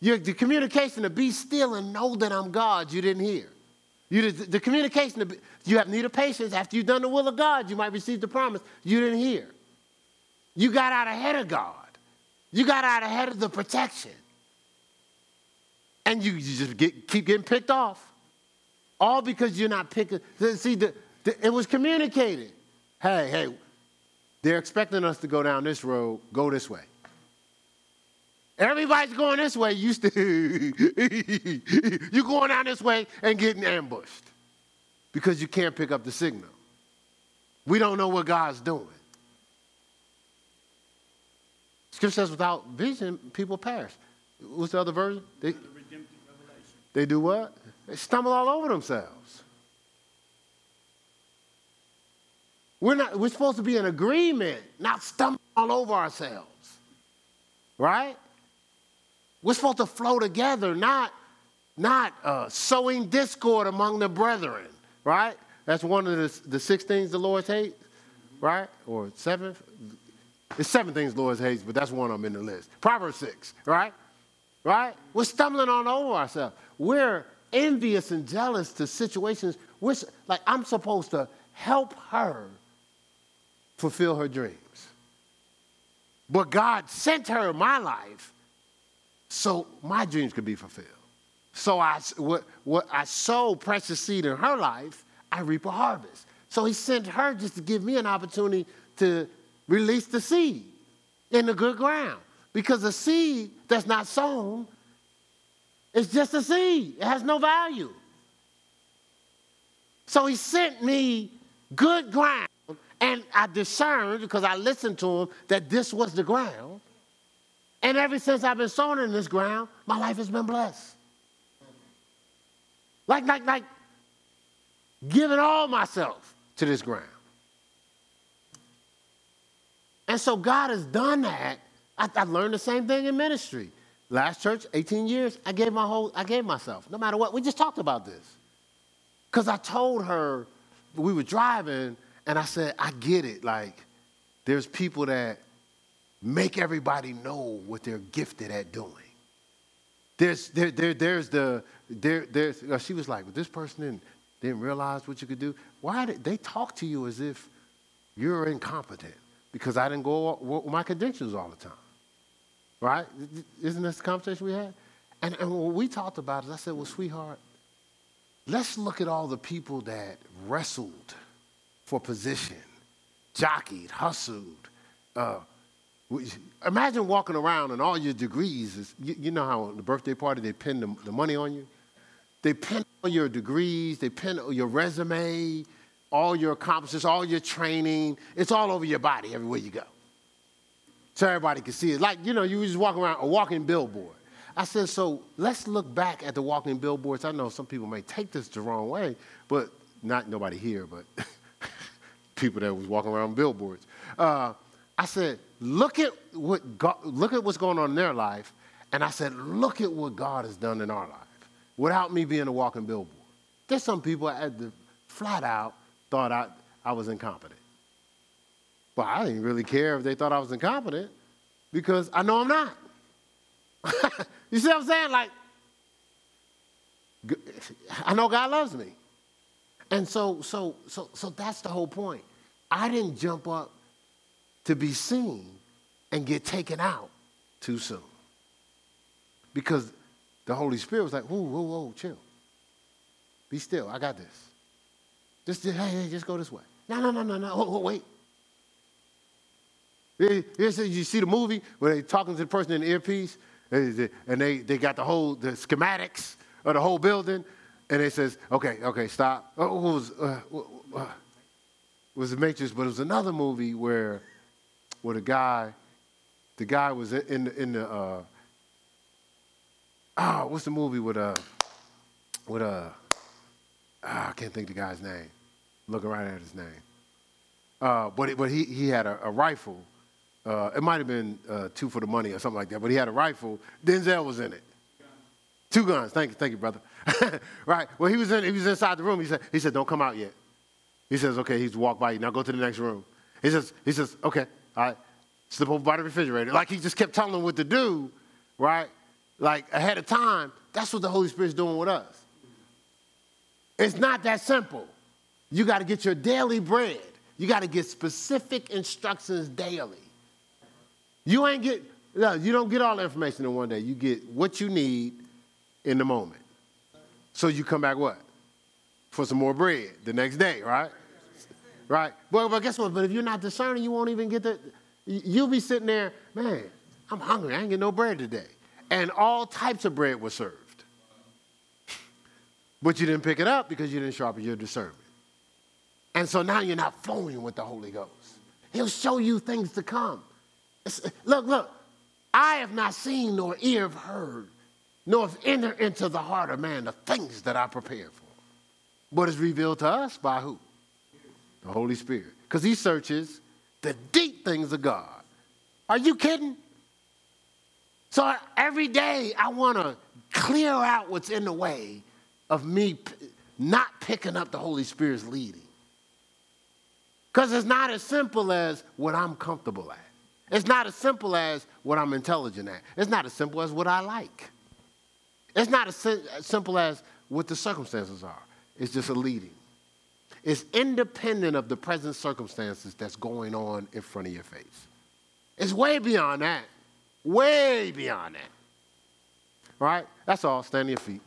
Your, the communication to be still and know that I'm God, you didn't hear. You, the, the communication, to be, you have need of patience. After you've done the will of God, you might receive the promise. You didn't hear. You got out ahead of God. You got out ahead of the protection. And you, you just get, keep getting picked off. All because you're not picking. See, the, the, it was communicated. Hey, hey, they're expecting us to go down this road, go this way. Everybody's going this way. You still you going down this way and getting ambushed because you can't pick up the signal. We don't know what God's doing. Scripture says, without vision, people perish. What's the other version? They, they do what? They stumble all over themselves. We're, not, we're supposed to be in agreement, not stumble all over ourselves. Right? We're supposed to flow together, not, not uh, sowing discord among the brethren, right? That's one of the, the six things the Lord hates, right? Or seven. It's seven things the Lord hates, but that's one of them in the list. Proverbs 6, right? Right? We're stumbling all over ourselves. We're envious and jealous to situations. We're, like, I'm supposed to help her fulfill her dreams. But God sent her my life so my dreams could be fulfilled. So I, what, what I sow precious seed in her life, I reap a harvest. So he sent her just to give me an opportunity to release the seed in the good ground. Because the seed that's not sown is just a seed, it has no value. So he sent me good ground, and I discerned because I listened to him that this was the ground. And ever since I've been sown in this ground, my life has been blessed. Like, like, like giving all myself to this ground. And so God has done that. I, I learned the same thing in ministry. Last church, 18 years, I gave my whole, I gave myself, no matter what. We just talked about this. Because I told her, we were driving, and I said, I get it. Like, there's people that make everybody know what they're gifted at doing. There's, there, there, there's the, there, there's, she was like, well, this person didn't, didn't realize what you could do. Why did they talk to you as if you're incompetent? Because I didn't go with my credentials all the time. Right? Isn't this the conversation we had? And, and we talked about it, I said, well, sweetheart, let's look at all the people that wrestled for position, jockeyed, hustled, uh, Imagine walking around and all your degrees is, you, you know how on the birthday party they pin the, the, money on you? They pin all your degrees, they pin your resume, all your accomplishments, all your training. It's all over your body everywhere you go. So everybody can see it. Like, you know, you just walk around a walking billboard. I said, so let's look back at the walking billboards. I know some people may take this the wrong way, but not nobody here, but people that was walking around billboards. Uh, I said, look at what God, look at what's going on in their life, and I said, look at what God has done in our life. without me being a walking billboard. There's some people at the flat out thought I, I was incompetent. But I didn't really care if they thought I was incompetent because I know I'm not. you see what I'm saying? Like, I know God loves me. And so, so, so, so that's the whole point. I didn't jump up to be seen and get taken out too soon. Because the Holy Spirit was like, whoa, whoa, whoa, chill. Be still. I got this. Just, hey, hey, just go this way. No, no, no, no, no. Oh, oh wait. You see the movie where they're talking to the person in the earpiece, and they, they got the whole the schematics of the whole building, and they says, okay, okay, stop. Oh, was, uh, was the Matrix, but it was another movie where, where the guy, the guy was in the, in the, uh, oh, what's the movie with, uh, with, uh, ah, I can't think the guy's name. looking right at his name. Uh, but it, but he, he had a, a rifle. Uh, it might have been uh, two for the money or something like that, but he had a rifle. Denzel was in it. Two guns. Thank you, thank you, brother. right. Well, he was in. He was inside the room. He said. He said, "Don't come out yet." He says, "Okay." He's walked by you. Now go to the next room. He says. He says, "Okay." All right. Slip over by the refrigerator. Like he just kept telling him what to do, right? Like ahead of time. That's what the Holy Spirit's doing with us. It's not that simple. You got to get your daily bread. You got to get specific instructions daily. You ain't get. No, you don't get all the information in one day. You get what you need in the moment. So you come back what? For some more bread the next day, right? Right? Well, but guess what? But if you're not discerning, you won't even get the. You'll be sitting there, man, I'm hungry. I ain't get no bread today. And all types of bread was served. But you didn't pick it up because you didn't sharpen your discernment. And so now you're not flowing with the Holy Ghost. He'll show you things to come. Look, look, I have not seen nor ear have heard nor have entered into the heart of man the things that I prepared for. But it's revealed to us by who? The Holy Spirit. Because he searches the deep things of God. Are you kidding? So every day I want to clear out what's in the way of me not picking up the Holy Spirit's leading. Because it's not as simple as what I'm comfortable at. It's not as simple as what I'm intelligent at. It's not as simple as what I like. It's not as, simple as what the circumstances are, it's just a leading. It's independent of the present circumstances that's going on in front of your face. It's way beyond that. Way beyond that. All right? That's all. Stand on your feet.